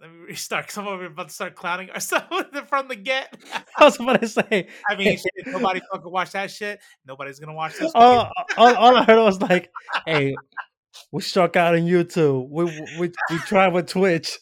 let me restart because I'm about to start clowning ourselves from the get. I was about to say. I mean, shit, nobody fucking watch that shit. Nobody's gonna watch this. All, all, all I heard was like, "Hey, we struck out on YouTube. We we we tried with Twitch."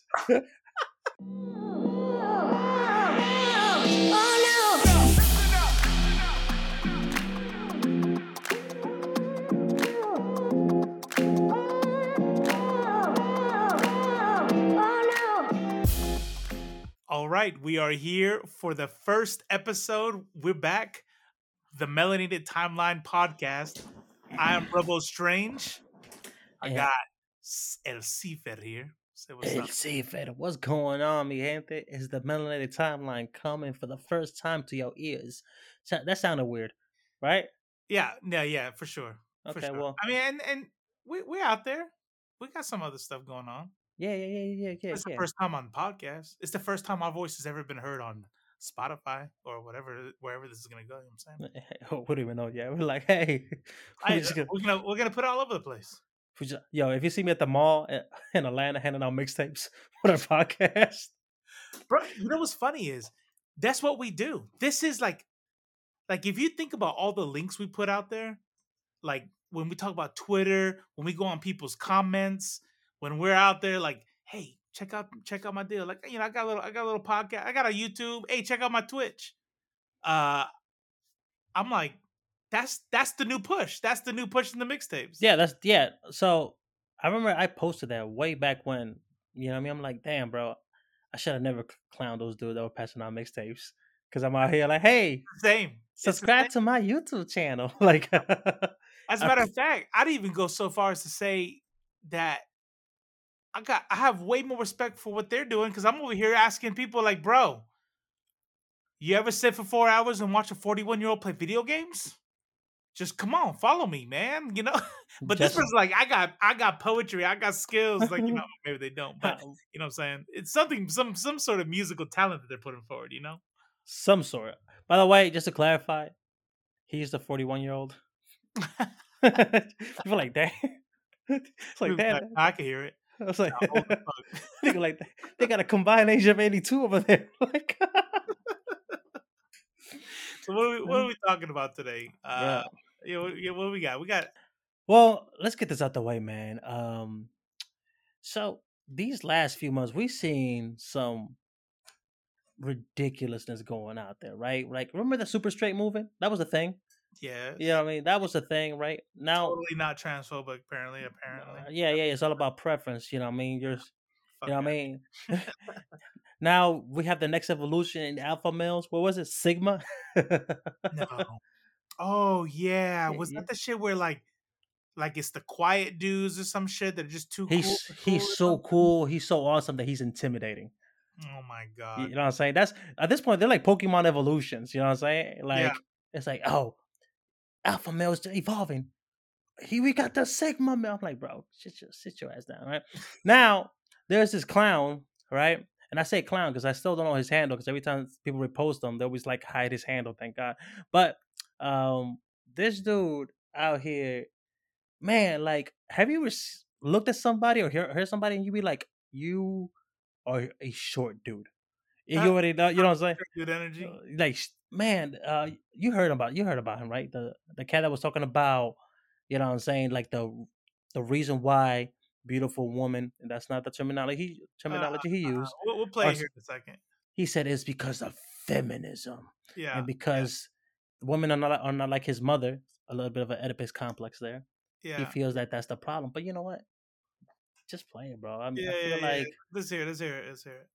All right, we are here for the first episode. We're back, the Melanated Timeline podcast. I am Robo Strange. I Yeah. got El Cipher here. Say what's up. Cipher, what's going on, mi gente? Is the melanated timeline coming for the first time to your ears? So- That sounded weird, right? Yeah, yeah, yeah, for sure. For Okay, sure. well, I mean, and and we we out there. We got some other stuff going on. Yeah, yeah, yeah, yeah, yeah, It's the first time on the podcast. It's the first time our voice has ever been heard on Spotify or whatever, wherever this is gonna go. You know what I'm saying? we don't even know yet. We're like, hey, we I, gonna- we're gonna we're gonna put it all over the place. just- yo, if you see me at the mall in Atlanta handing out mixtapes for the podcast, Bro, you know what's funny is that's what we do. This is like like if you think about all the links we put out there, like when we talk about Twitter, when we go on people's comments, when we're out there like, hey, check out check out my deal. Like, you know, I got a little I got a little podcast, I got a YouTube. Hey, check out my Twitch. Uh I'm like, that's that's the new push. That's the new push in the mixtapes. yeah, that's yeah. So I remember I posted that way back when. You know what I mean? I'm like, damn, bro, I should have never clowned those dudes that were passing out mixtapes because I'm out here like, hey, Same. Subscribe same. to my YouTube channel. like, As a matter of fact, I'd even go so far as to say that I got I have way more respect for what they're doing because I'm over here asking people like, bro, you ever sit for four hours and watch a 41 year old play video games? Just come on, follow me, man. You know. But this was like, I got I got poetry, I got skills. Like you know, maybe they don't, but you know what I'm saying. It's something, some some sort of musical talent that they're putting forward. You know. some sort. By the way, just to clarify, he's the 41 year old. People like that. It's like that. I, I can hear it. I was like, as fuck. Like. They got a combined age of 82 over there. Like, So what are we, what are we talking about today? Uh, yeah, what, yeah, what we got? We got well, let's get this out the way, man. Um, so these last few months, we've seen some ridiculousness going out there, right? Like, remember the super straight movement? That was a thing. Yeah, You know what I mean? That was the thing, right? Now, totally not transphobic. Apparently, apparently, uh, yeah, yeah, it's all about preference. You know what I mean? You're, Fuck you know what I mean? now we have the next evolution in alpha males. What was it? Sigma? No. Oh yeah, Yeah, was yeah. that the shit where like, like it's the quiet dudes or some shit that are just too cool? he's cool he's so something? cool. He's so awesome that he's intimidating. Oh my god. You know what I'm saying? That's at this point they're like Pokemon evolutions. You know what I'm saying? Like it's like oh, alpha males evolving. Here we got the sigma male. I'm like, bro, sit your sit your ass down, right? now there's this clown, right? And I say clown because I still don't know his handle because every time people repost him, they always like hide his handle. Thank God. But um, this dude out here, man, like, have you ever looked at somebody or hear, heard somebody and you be like, you are a short dude? You already know, you know what I'm saying? Good energy. Uh, Like, man, uh, you heard about you heard about him, right? The the cat that was talking about, you know what I'm saying, like the the reason why beautiful woman, and that's not the terminology he, terminology he Uh, used. we'll, we'll play or here in a second. He said it's because of feminism Yeah. and because women are not are not like his mother. A little bit of an Oedipus complex there. Yeah, he feels that that's the problem. But you know what? Just play it, bro. I, mean, Yeah, I yeah, feel yeah, like Let's hear it. Let's hear it. Let's hear it.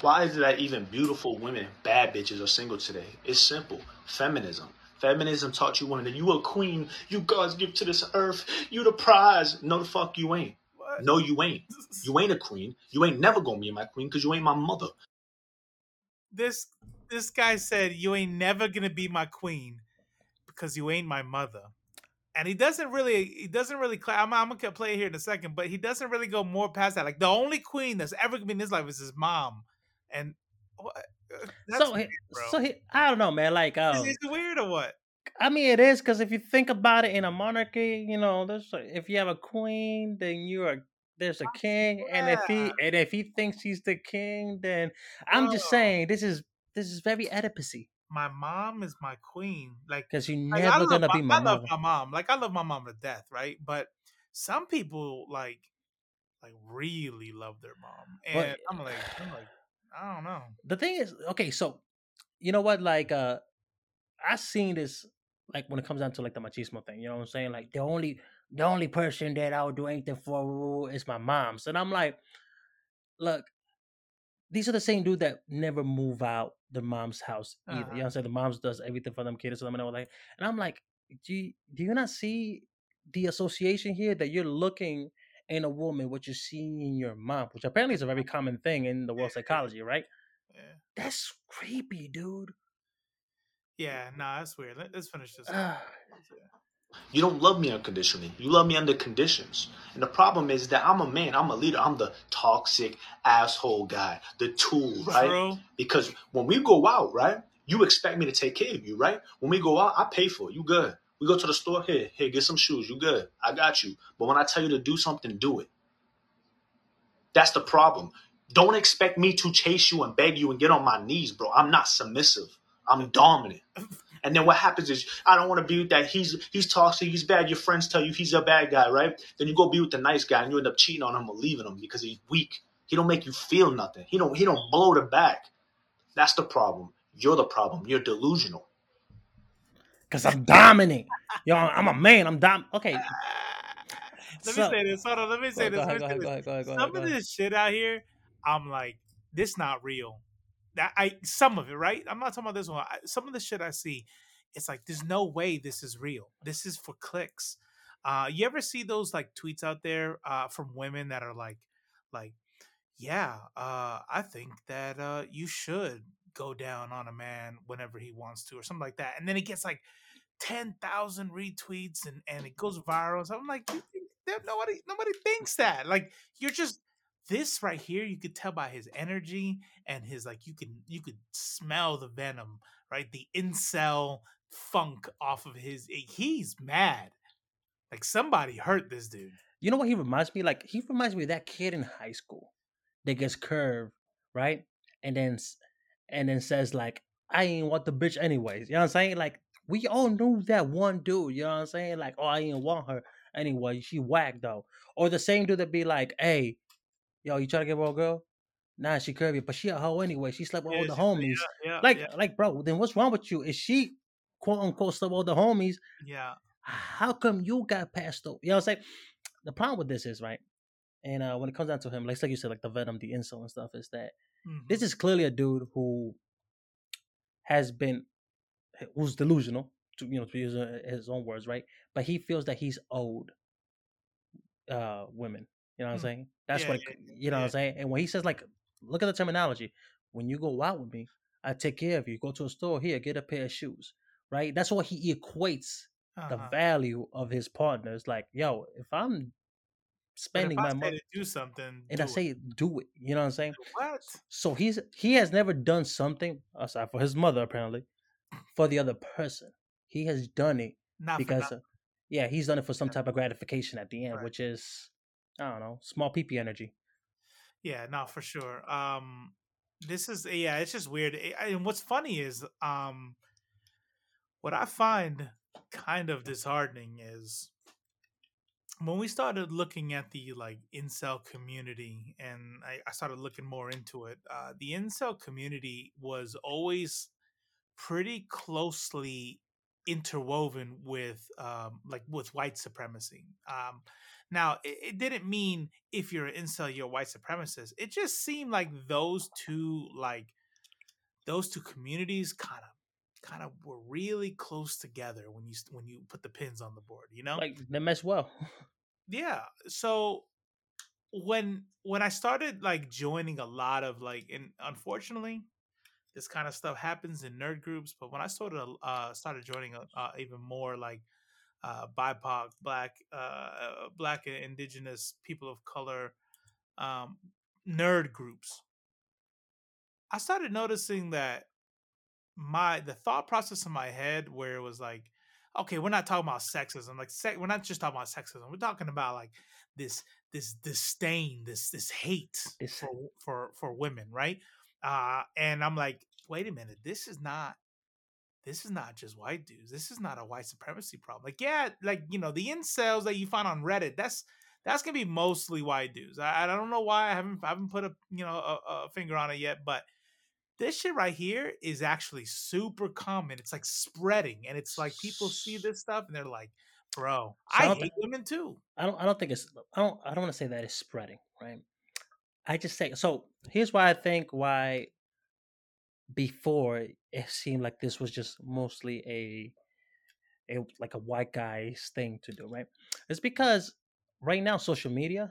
Why is it that even beautiful women, bad bitches, are single today? It's simple. Feminism. Feminism taught you women that you a queen, you God's gift to this earth, you the prize. No, the fuck you ain't. What? No, you ain't. You ain't a queen. You ain't never gonna be my queen because you ain't my mother. this this guy said you ain't never gonna be my queen because you ain't my mother and he doesn't really he doesn't really cla- I'm, I'm gonna play it here in a second but he doesn't really go more past that like the only queen that's ever gonna in his life is his mom and what uh, that's so. Weird, so he, I don't know, man. Like, is, um, is it weird or what I mean, it is because if you think about it in a monarchy, you know, there's if you have a queen, then you're there's a king, and if he and if he thinks he's the king, then I'm just saying this is this is very Oedipusy. My mom is my queen, like because you're like, never gonna my, be my I love my mom, like I love my mom to death, right? But some people like like really love their mom, and But I'm like, I'm like, I don't know. the thing is, okay, so you know what? Like, uh, I seen this like when it comes down to like the machismo thing. You know what I'm saying? Like the only the only person that I would do anything for is my mom's, and I'm like, look, these are the same dude that never move out the mom's house either. You know Uh-huh. what I'm saying? The mom's does everything for them kids, so them and all that. And I'm like, do you, do you not see the association here that you're looking in a woman what you see in your mom, which apparently is a very common thing in the world psychology, right? Yeah, That's creepy, dude. yeah, nah, that's weird. Let, us finish this. up. Ah, You don't love me unconditionally. You love me under conditions. And the problem is that I'm a man. I'm a leader. I'm the toxic asshole guy, the tool, right? True. Because when we go out, right, you expect me to take care of you, right? When we go out, I pay for it. You good. We go to the store, here, here, get some shoes. You good. I got you. But when I tell you to do something, do it. That's the problem. Don't expect me to chase you and beg you and get on my knees, bro. I'm not submissive. I'm dominant. And then what happens is I don't want to be with that. He's he's toxic. He's bad. Your friends tell you he's a bad guy, right? Then you go be with the nice guy and you end up cheating on him or leaving him because he's weak. He don't make you feel nothing. He don't he don't blow the back. That's the problem. You're the problem. You're delusional. Cause I'm dominant. Yo, I'm a man. I'm dom. Okay. Ah. Let So- me say this. Hold on. Let me say this. Some of this shit out here, I'm like, this not real. That I some of it, right? I'm not talking about this one. I, some of the shit I see, it's like there's no way this is real. This is for clicks. Uh, you ever see those like tweets out there uh, from women that are like, like, yeah, uh, I think that uh, you should go down on a man whenever he wants to, or something like that, and then it gets like ten thousand retweets and and it goes viral. So I'm like, nobody nobody thinks that. Like you're just this right here. You could tell by his energy and his like. You can you could smell the venom, right? The incel funk off of his. eh, He's mad. Like somebody hurt this dude. You know what he reminds me? Like he reminds me of that kid in high school that gets curved, right? And then and then says like, "I ain't want the bitch anyways." You know what I'm saying? Like we all knew that one dude. You know what I'm saying? Like, oh, I ain't want her anyway. She whack though. Or the same dude that be like, "Hey, yo, you trying to get with a girl? Nah, she curvy, but she a hoe anyway. She slept with all the she- homies. Yeah, like, yeah, like, bro, then what's wrong with you? Is she quote unquote slept with all the homies? yeah. how come you got passed over? You know what I'm saying? The problem with this is, right? And uh, when it comes down to him, like, like you said, like the venom, the insult and stuff, is that this Mhm. is clearly a dude who has been, who's delusional, to you know, to use uh, his own words, right? But he feels that he's owed uh women. You know what I'm Mm. saying? That's Yeah, what it, yeah, you know what. I'm saying. And when he says like, look at the terminology. When you go out with me, I take care of you. Go to a store here, get a pair of shoes. Right? That's what he equates the Uh-huh. value of his partners. Like, yo, if I'm spending my money to do something, and do I it. say do it, you know what I'm saying? what? So he's he has never done something aside for his mother apparently for the other person. He has done it Not because uh, yeah, he's done it for some type of gratification at the end, Right. which is I don't know, small peepee energy. Yeah, no, for sure. Um, this is yeah, it's just weird. Eh, And what's funny is, um, what I find kind of disheartening is when we started looking at the like incel community, and I, I started looking more into it. Uh, the incel community was always pretty closely interwoven with um, like with white supremacy. Um, now, it, it didn't mean if you're an incel, you're a white supremacist. It just seemed like those two, like those two communities, kind of, kind of were really close together when you when you put the pins on the board. You know, Like they mess well. yeah. So when when I started like joining a lot of like, and unfortunately, this kind of stuff happens in nerd groups. But when I started uh started joining uh, even more like uh BIPOC, black, uh black and indigenous people of color, um, nerd groups, I started noticing that my the thought process in my head where it was like okay we're not talking about sexism like se- we're not just talking about sexism we're talking about like this this disdain, this this hate for for for women, right? Uh, and I'm like, wait a minute, this is not this is not just white dudes. This is not a white supremacy problem. Like, yeah, like you know, the incels that you find on Reddit, that's that's gonna be mostly white dudes. I, I don't know why I haven't I haven't put a you know a, a finger on it yet, but this shit right here is actually super common. It's like spreading, and it's like people see this stuff and they're like, "Bro, I Something- hate women too." I don't I don't think it's I don't I don't want to say that it's spreading, right? I just say so here's why I think why before it seemed like this was just mostly a a like a white guy's thing to do, right? It's because right now social media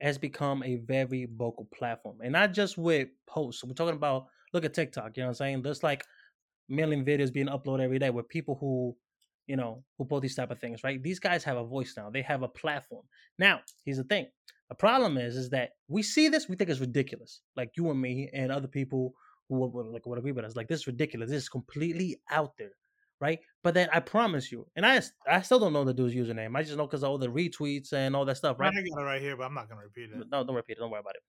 has become a very vocal platform. And not just with posts. We're talking about look at TikTok, you know what I'm saying? There's like million videos being uploaded every day with people who you know, who post these type of things, right? These guys have a voice now. They have a platform. Now, here's the thing. The problem is, is that we see this, we think it's ridiculous. Like you and me and other people would, would, like would agree with us. Like this is ridiculous. This is completely out there, right? But then I promise you, and I I still don't know the dude's username. I just know because of all the retweets and all that stuff, right? I got it right here, but I'm not gonna repeat it. No, don't repeat it. Don't worry about it.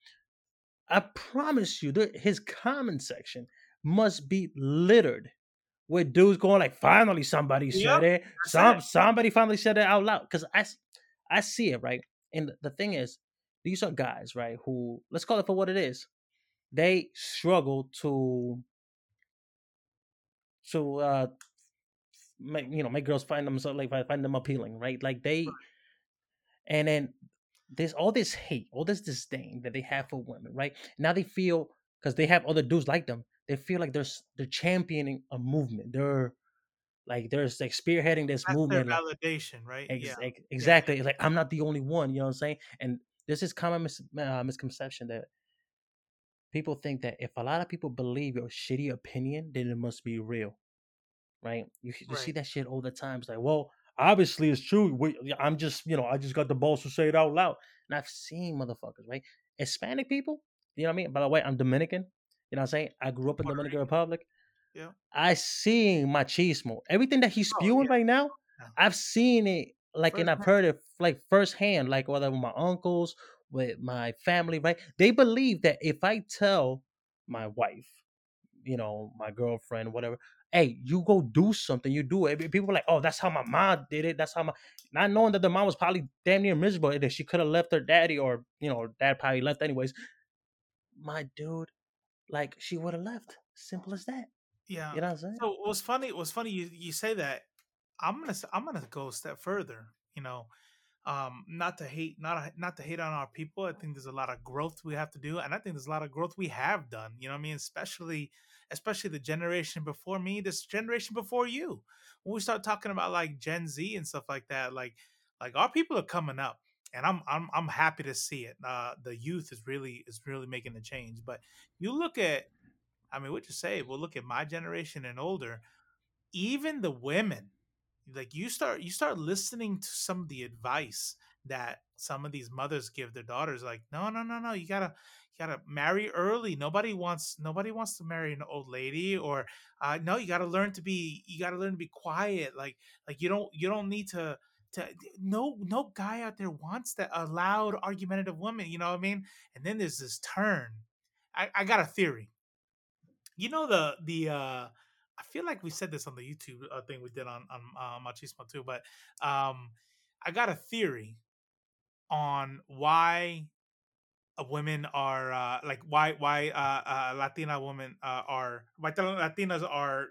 I promise you, his comment section must be littered with dudes going like, "Finally, somebody said Yep, it. Some it. somebody finally said it out loud." Because I, I see it right, and the thing is, these are guys right who let's call it for what it is. They struggle to to uh make you know make girls find them so like find them appealing, right? Like they, and then there's all this hate, all this disdain that they have for women, right? Now they feel because they have other dudes like them, they feel like they're they're championing a movement. They're like they're like spearheading this That's their movement. like- validation, right? Ex- yeah. ex- exactly. It's like I'm not the only one. You know what I'm saying? And this is common mis- uh, misconception that people think that if a lot of people believe your shitty opinion, then it must be real, right? You, you see that shit all the time. It's like, well, obviously it's true. We, I'm just, you know, I just got the balls to say it out loud. And I've seen motherfuckers, right? Hispanic people, you know what I mean? By the way, I'm Dominican. You know what I'm saying? I grew up in Puerto Dominican Republic. Yeah. I seen machismo. Everything that he's Oh, spewing yeah. right now. I've seen it like and I've heard it like firsthand, like whether with my uncles, with my family, right? They believe that if I tell my wife, you know, my girlfriend, whatever, hey, you go do something, you do it. People are like, oh, that's how my mom did it. That's how my not knowing that the mom was probably damn near miserable and that she could have left her daddy or you know, dad probably left anyways. My dude, like she would have left. Simple as that. Yeah. You know what I'm saying? So what's funny? What's funny? You you say that. I'm gonna I'm gonna go a step further. You know, um, not to hate, not not to hate on our people. I think there's a lot of growth we have to do, and I think there's a lot of growth we have done. You know, what I mean, especially especially the generation before me, this generation before you. When we start talking about like Gen Z and stuff like that, like like our people are coming up, and I'm I'm I'm happy to see it. Uh, the youth is really is really making a change. But you look at I mean, what you say? Well, look at my generation and older. Even the women, like you start, you start listening to some of the advice that some of these mothers give their daughters. Like, no, no, no, no, you gotta, you gotta marry early. Nobody wants, nobody wants to marry an old lady. Or, uh, no, you gotta learn to be, you gotta learn to be quiet. Like, like you don't, you don't need to. To, no no guy out there wants that a loud argumentative woman you know what i mean and then there's this turn i, I got a theory you know the the uh I feel like we said this on the YouTube uh, thing we did on on uh, machismo too, but um I got a theory on why uh, women are uh like why why uh, uh Latina women uh, are why Latinas are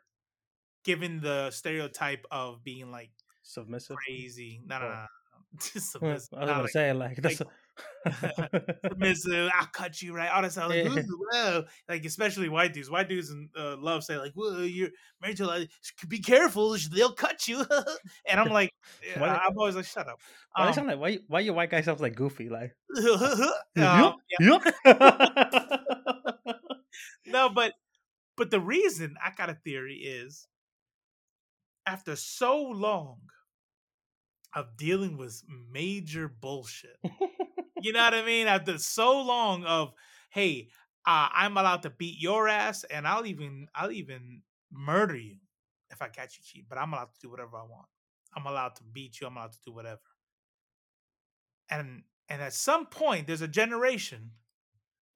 given the stereotype of being like Submissive. crazy. No, no, no. no. Hmm, I submissive. was gonna like say like that's submissive. I'll cut you right. All that stuff. Like, Yeah. "Ooh, whoa." like especially white dudes. White dudes and uh, love say like, "Well, you're married to like, be careful, they'll cut you." and I'm like, Why I'm always like, "Shut up." why, Um, sound like, why, why your white guy sounds like goofy like um, Yup. no, but but the reason I got a theory is after so long of dealing with major bullshit. You know what I mean? After so long of hey, uh, I'm allowed to beat your ass, and I'll even I'll even murder you if I catch you cheating. But I'm allowed to do whatever I want. I'm allowed to beat you. I'm allowed to do whatever. And And at some point, there's a generation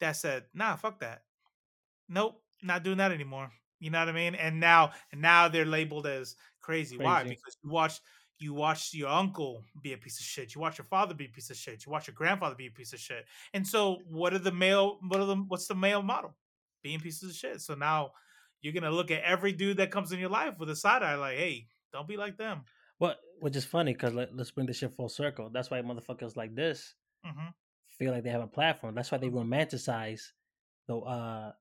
that said, "Nah, fuck that. Nope, not doing that anymore." You know what I mean? And now, and now they're labeled as crazy. Why? Because you watch, you watch your uncle be a piece of shit. You watch your father be a piece of shit. You watch your grandfather be a piece of shit. And so, what are the male? What are the? What's the male model? Being pieces of shit. So now, you're gonna look at every dude that comes in your life with a side eye, like, "Hey, don't be like them." What which is funny because let, us bring this shit full circle. That's why motherfuckers like this hmm feel like they have a platform. That's why they romanticize the uh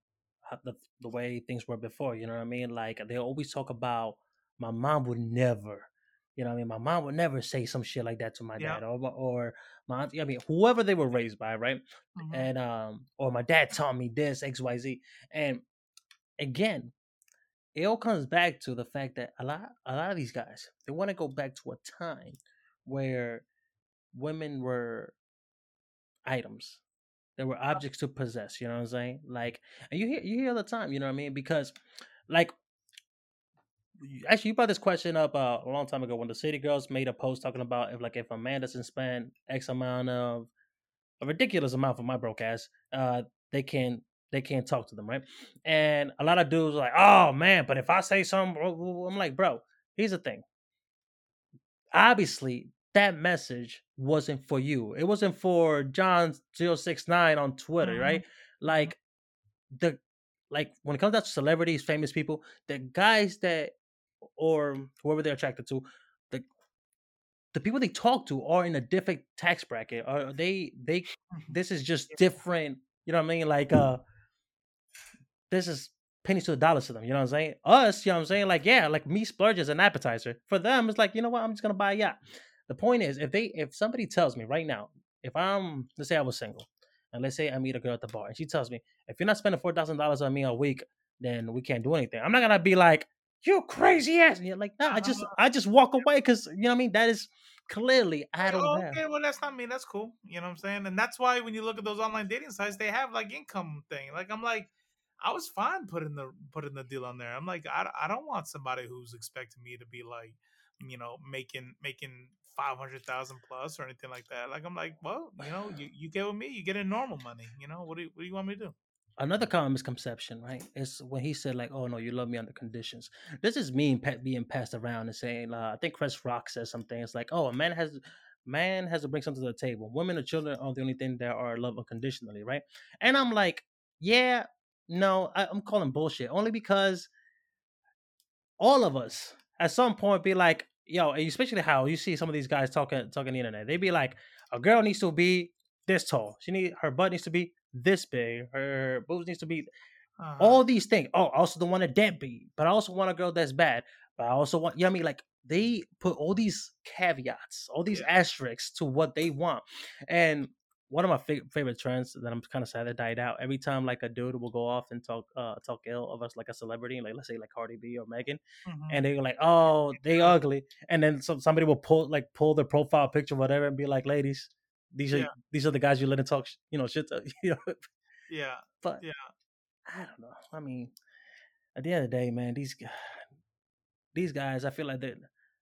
the the way things were before. You know what I mean? Like they always talk about my mom would never. You know what I mean? My mom would never say some shit like that to my Yeah. dad or my- or my auntie. I mean, whoever they were raised by, right? Mhm. and um or my dad taught me this xyz and again it all comes back to the fact that a lot a lot of these guys they want to go back to a time where women were items they were objects to possess you know what i'm saying like and you hear you hear all the time you know what i mean because like actually you brought this question up uh, a long time ago when the city girls made a post talking about if like if a man doesn't spend x amount of a ridiculous amount for my broke ass uh they can they can't talk to them right? And a lot of dudes are like oh man but if i say something blah, blah, blah," i'm like bro here's the thing. Obviously that message wasn't for you. It wasn't for john 069 on twitter Mhm. right? Like the like when it comes down to celebrities famous people the guys that or whoever they're attracted to the the people they talk to are in a different tax bracket or they they Mhm. this is just different you know what i mean? Like uh this is pennies to the dollars to them you know what i'm saying? Us you know what i'm saying? Like yeah like me splurge is an appetizer. For them it's like you know what? I'm just gonna buy a yacht. The point is if they if somebody tells me right now if i'm let's say i was single and let's say i meet a girl at the bar and she tells me if you're not spending four thousand dollars on me a week then we can't do anything. I'm not gonna be like you crazy ass and you're like no i just uh-huh. i just walk away because you know what i mean that is clearly i don't Oh, have okay, well that's not me. That's cool. You know what I'm saying? And that's why when you look at those online dating sites, they have like income thing. Like I'm like, I was fine putting the putting the deal on there. I'm like, I, I don't want somebody who's expecting me to be like, you know, making making five hundred thousand plus or anything like that. Like I'm like, well, you know, you, you get with me, you get in normal money. You know, what do you, what do you want me to do? Another common misconception, right, is when he said like, "Oh no, you love me under conditions." This is me being passed around and saying, uh, I think Chris Rock says something. It's like, "Oh, a man has man has to bring something to the table. Women and children are the only thing that are loved unconditionally, right?" And I'm like, "Yeah, no, I, I'm calling bullshit only because all of us at some point be like." Yo, especially how you see some of these guys talking talking the internet. They be like, a girl needs to be this tall. She need her butt needs to be this big. Her boobs needs to be Uh, all these things. Oh, I also don't want a deadbeat, but I also want a girl that's bad. But I also want, you know what I mean? Like they put all these caveats, all these Yeah. asterisks to what they want. And one of my fa- favorite trends that I'm kind of sad that died out. Every time like a dude will go off and talk uh talk ill of us like a celebrity, like let's say like Cardi B or Megan, mhm. and they're like, "Oh, they ugly," and then some somebody will pull like pull their profile picture, whatever, and be like, "Ladies, these are Yeah. these are the guys you let in talk, you know, shit." To, you know, yeah, but Yeah. I don't know. I mean, at the end of the day, man, these these guys, I feel like they're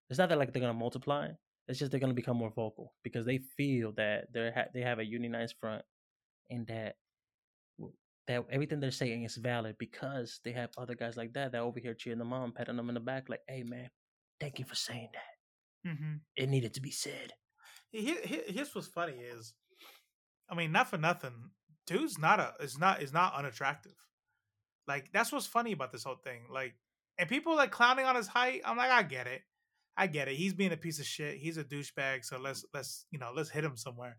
it's not that like they're gonna multiply. It's just they're gonna become more vocal because they feel that they ha- they have a unionized front and that that everything they're saying is valid because they have other guys like that that over here cheering them on, patting them in the back, like, "Hey, man, thank you for saying that. hmm It needed to be said." Here, here, here's what's funny is, I mean, not for nothing, dude's not a is not is not unattractive. Like that's what's funny about this whole thing. Like, and people like clowning on his height. I'm like, I get it, I get it. He's being a piece of shit. He's a douchebag. So let's let's you know let's hit him somewhere.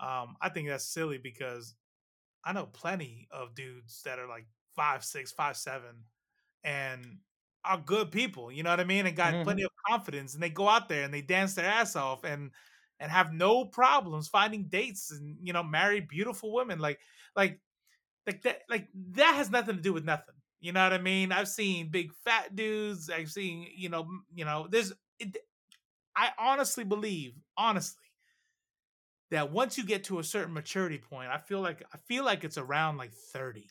Um, I think that's silly because I know plenty of dudes that are like five six, five seven, and are good people. You know what I mean? And got Mhm. plenty of confidence, and they go out there and they dance their ass off and and have no problems finding dates and you know marry beautiful women. Like like like that like that has nothing to do with nothing. You know what I mean? I've seen big fat dudes. I've seen you know you know there's. It, I honestly believe honestly that once you get to a certain maturity point, I feel like I feel like it's around like 30.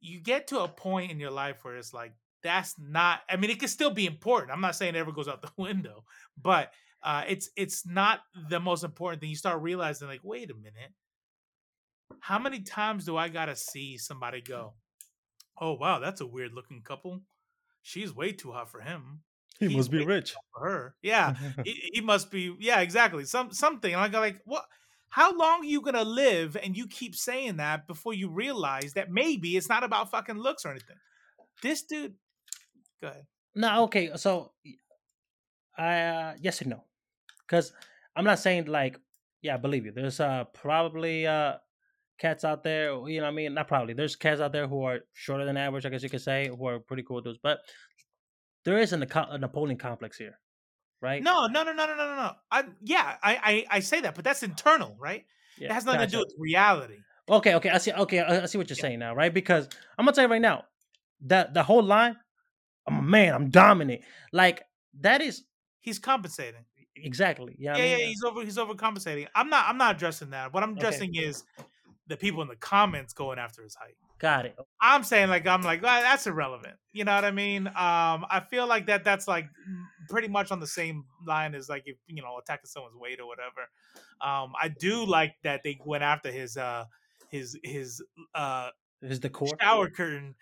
You get to a point in your life where it's like that's not I mean it can still be important. I'm not saying it ever goes out the window, but uh, it's it's not the most important thing. You start realizing, like, wait a minute, how many times do I gotta see somebody go, "Oh wow, that's a weird looking couple. She's way too hot for him. He He's must be rich. for her." Yeah, he, he must be. Yeah, exactly. Some something. And I go like, what? How long are you gonna live? And you keep saying that before you realize that maybe it's not about fucking looks or anything. This dude. Go ahead. No, okay. So, I uh, yes and no, because I'm not saying like, yeah, I believe you. There's uh probably uh cats out there. You know, what I mean, not probably. There's cats out there who are shorter than average. I guess you could say, who are pretty cool dudes. But there is a, Naco- a Napoleon complex here, right? No, no, no, no, no, no, no. I yeah, I, I I say that, but that's internal, right? yeah, it has nothing to do with reality. Okay, okay, I see. Okay, I, I see what you're Yeah. saying now, right? Because I'm gonna tell you right now, that the whole line, I'm a man, I'm dominant. Like that is He's compensating. Exactly. Yeah, yeah, yeah, he's over he's overcompensating. I'm not I'm not addressing that. What I'm Okay. addressing is the people in the comments going after his height. got it. I'm saying like I'm like well, that's irrelevant. You know what I mean? Um, I feel like that that's like pretty much on the same line as like if you know attacking someone's weight or whatever. Um, I do like that they went after his uh his his uh his the core? shower curtain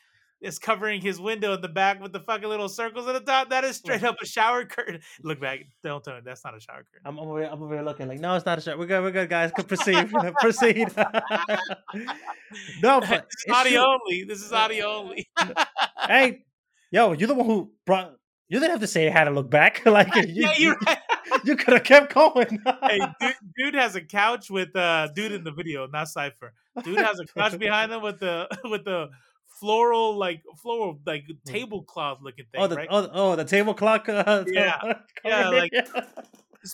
is covering his window in the back with the fucking little circles at the top. That is straight up a shower curtain. Look back, don't tell me that's not a shower curtain. I'm, I'm over here, I'm over here looking like, no, it's not a shower. We're good, we're good, guys. Proceed, proceed. no, but this is it's audio true. only. This is audio only. Hey, yo, you're the one who brought. You didn't have to say how to look back. like you, yeah, you're right. you could have kept going. hey, dude, dude has a couch with uh dude in the video, not Cipher. Dude has a couch behind him with the with the floral like floral like tablecloth looking thing, oh, the, right? oh, oh, the table clock. Uh, Yeah. Yeah, cover. like-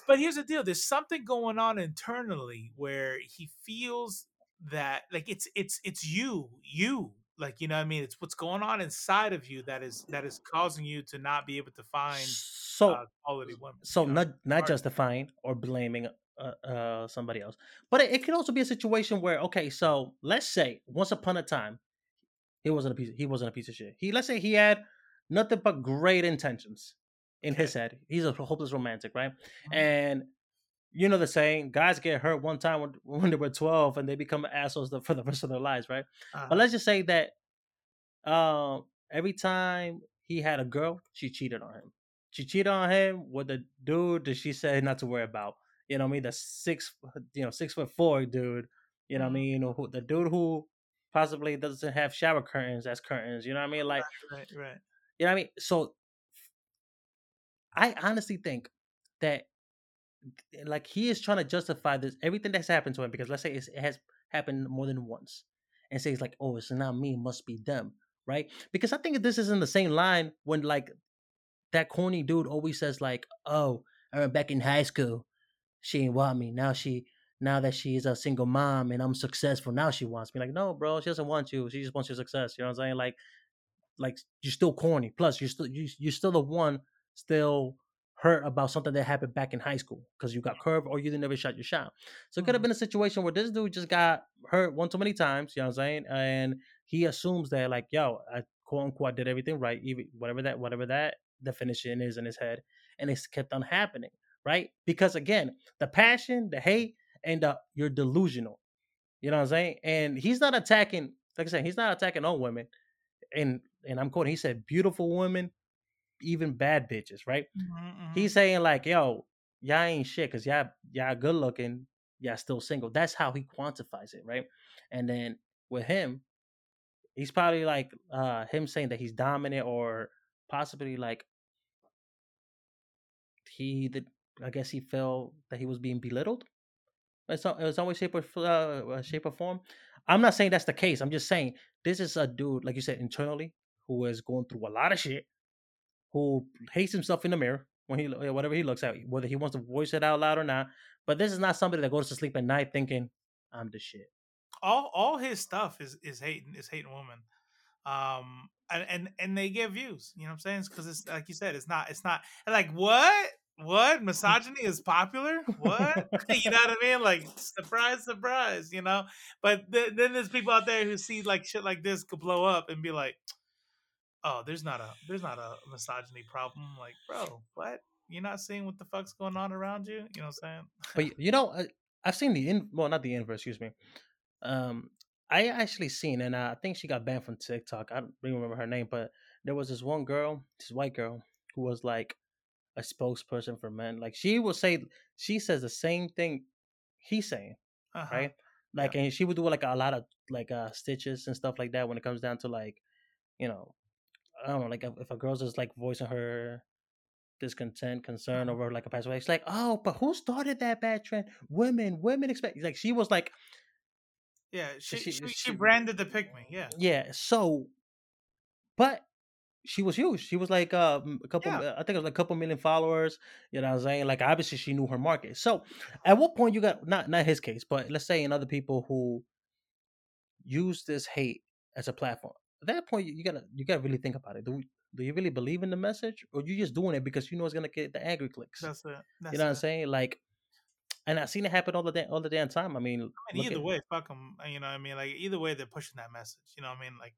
But here's the deal: there's something going on internally where he feels that like it's it's it's you, you. Like you know what I mean? It's what's going on inside of you that is that is causing you to not be able to find so uh, quality women. so you know? not not justifying or blaming uh, uh somebody else but it, it could also be a situation where okay so let's say once upon a time he wasn't a piece he wasn't a piece of shit he let's say he had nothing but great intentions in his head he's a hopeless romantic right Mhm. and you know the saying guys get hurt one time when, when they were 12 and they become assholes for the rest of their lives right Uh-huh. but let's just say that um every time he had a girl, she cheated on him. She cheated on him with the dude that she said not to worry about. You know what I mean? The six you know, six foot four dude. You know what I Mhm. mean? You know, who the dude who possibly doesn't have shower curtains as curtains. You know what I mean? Like right, right. you know what I mean? So I honestly think that like he is trying to justify this everything that's happened to him because let's say it's, it has happened more than once and says like oh it's not me it must be them right because i think this is in the same line when like that corny dude always says like oh i remember back in high school she didn't want me now she now that she is a single mom and i'm successful now she wants me like no bro she doesn't want you she just wants your success you know what i'm saying like like you're still corny plus you're still you, you're still the one still hurt about something that happened back in high school because you got curved or you didn't ever shot your shot. So it could have Mhm. been a situation where this dude just got hurt one too many times, you know what I'm saying? And he assumes that like, yo, I quote unquote did everything right, even whatever that whatever that definition is in his head, and it's kept on happening, right? Because again, the passion, the hate, and up you're delusional. You know what I'm saying? And he's not attacking, like I said, he's not attacking all women. And and I'm quoting, he said, beautiful women, even bad bitches, right? Mhm, mhm. He's saying like, yo, y'all ain't shit because y'all y'all good looking, y'all still single. That's how he quantifies it, right? And then with him, he's probably like uh him saying that he's dominant or possibly like he did I guess he felt that he was being belittled. Some, in some shape, or uh, uh, shape or form. I'm not saying that's the case. I'm just saying this is a dude, like you said, internally, who is going through a lot of shit, who hates himself in the mirror when he whatever he looks at, whether he wants to voice it out loud or not. But this is not somebody that goes to sleep at night thinking, "I'm the shit." all all his stuff is is hating is hating women um and and, and they get views you know what i'm saying because it's like you said it's not it's not like what what misogyny is popular what you know what i mean like surprise surprise you know but th- then there's people out there who see like shit like this could blow up and be like oh there's not a there's not a misogyny problem like bro what you're not seeing what the fuck's going on around you. You know what I'm saying? But you know, I, I've seen the in well, not the inverse. Excuse me. Um, I actually seen, and I think she got banned from TikTok. I don't really remember her name, but there was this one girl, this white girl, who was like a spokesperson for men. Like she will say, she says the same thing he's saying, Uh-huh. right? Like, and she would do like a lot of like uh stitches and stuff like that when it comes down to like, you know, I don't know, like if, if a girl's just like voicing her discontent, concern Mhm. over like a past way, it's like, oh, but who started that bad trend? Women, women expect. Like she was like, Yeah, she she- she, she, branded the me. Yeah. yeah. So, but she was huge. She was like uh, a couple. Yeah. I think it was like a couple million followers. You know what I'm saying? Like obviously she knew her market. So, at what point you got not not his case, but let's say in other people who use this hate as a platform. At that point, you gotta you gotta really think about it. Do we, do you really believe in the message, or you just doing it because you know it's gonna get the angry clicks? That's it. That's you know what I'm saying? Like, and I've seen it happen all the day, all the damn time. I mean, I mean, either way, fuck them. You know, what I mean, like either way, they're pushing that message. You know, what I mean, like,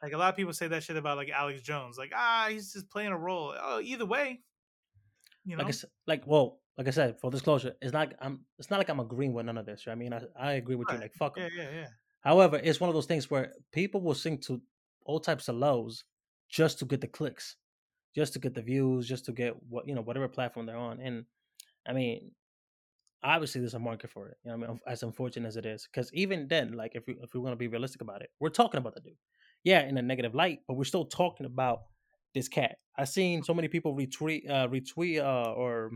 like a lot of people say that shit about like Alex Jones, like ah, he's just playing a role. Oh, either way, you know, like I like well, like I said, for disclosure, it's not I'm it's not like I'm agreeing with none of this. right? I mean, I, I agree with you. Right. Like fuck 'em. yeah, yeah, yeah. However, it's one of those things where people will sing to all types of lows just to get the clicks, just to get the views, just to get what you know whatever platform they're on. And I mean, obviously there's a market for it. You know, what I mean, as unfortunate as it is, because even then, like if we if we want to be realistic about it, we're talking about the dude, yeah, in a negative light, but we're still talking about this cat. I've seen so many people retweet, uh, retweet, uh, or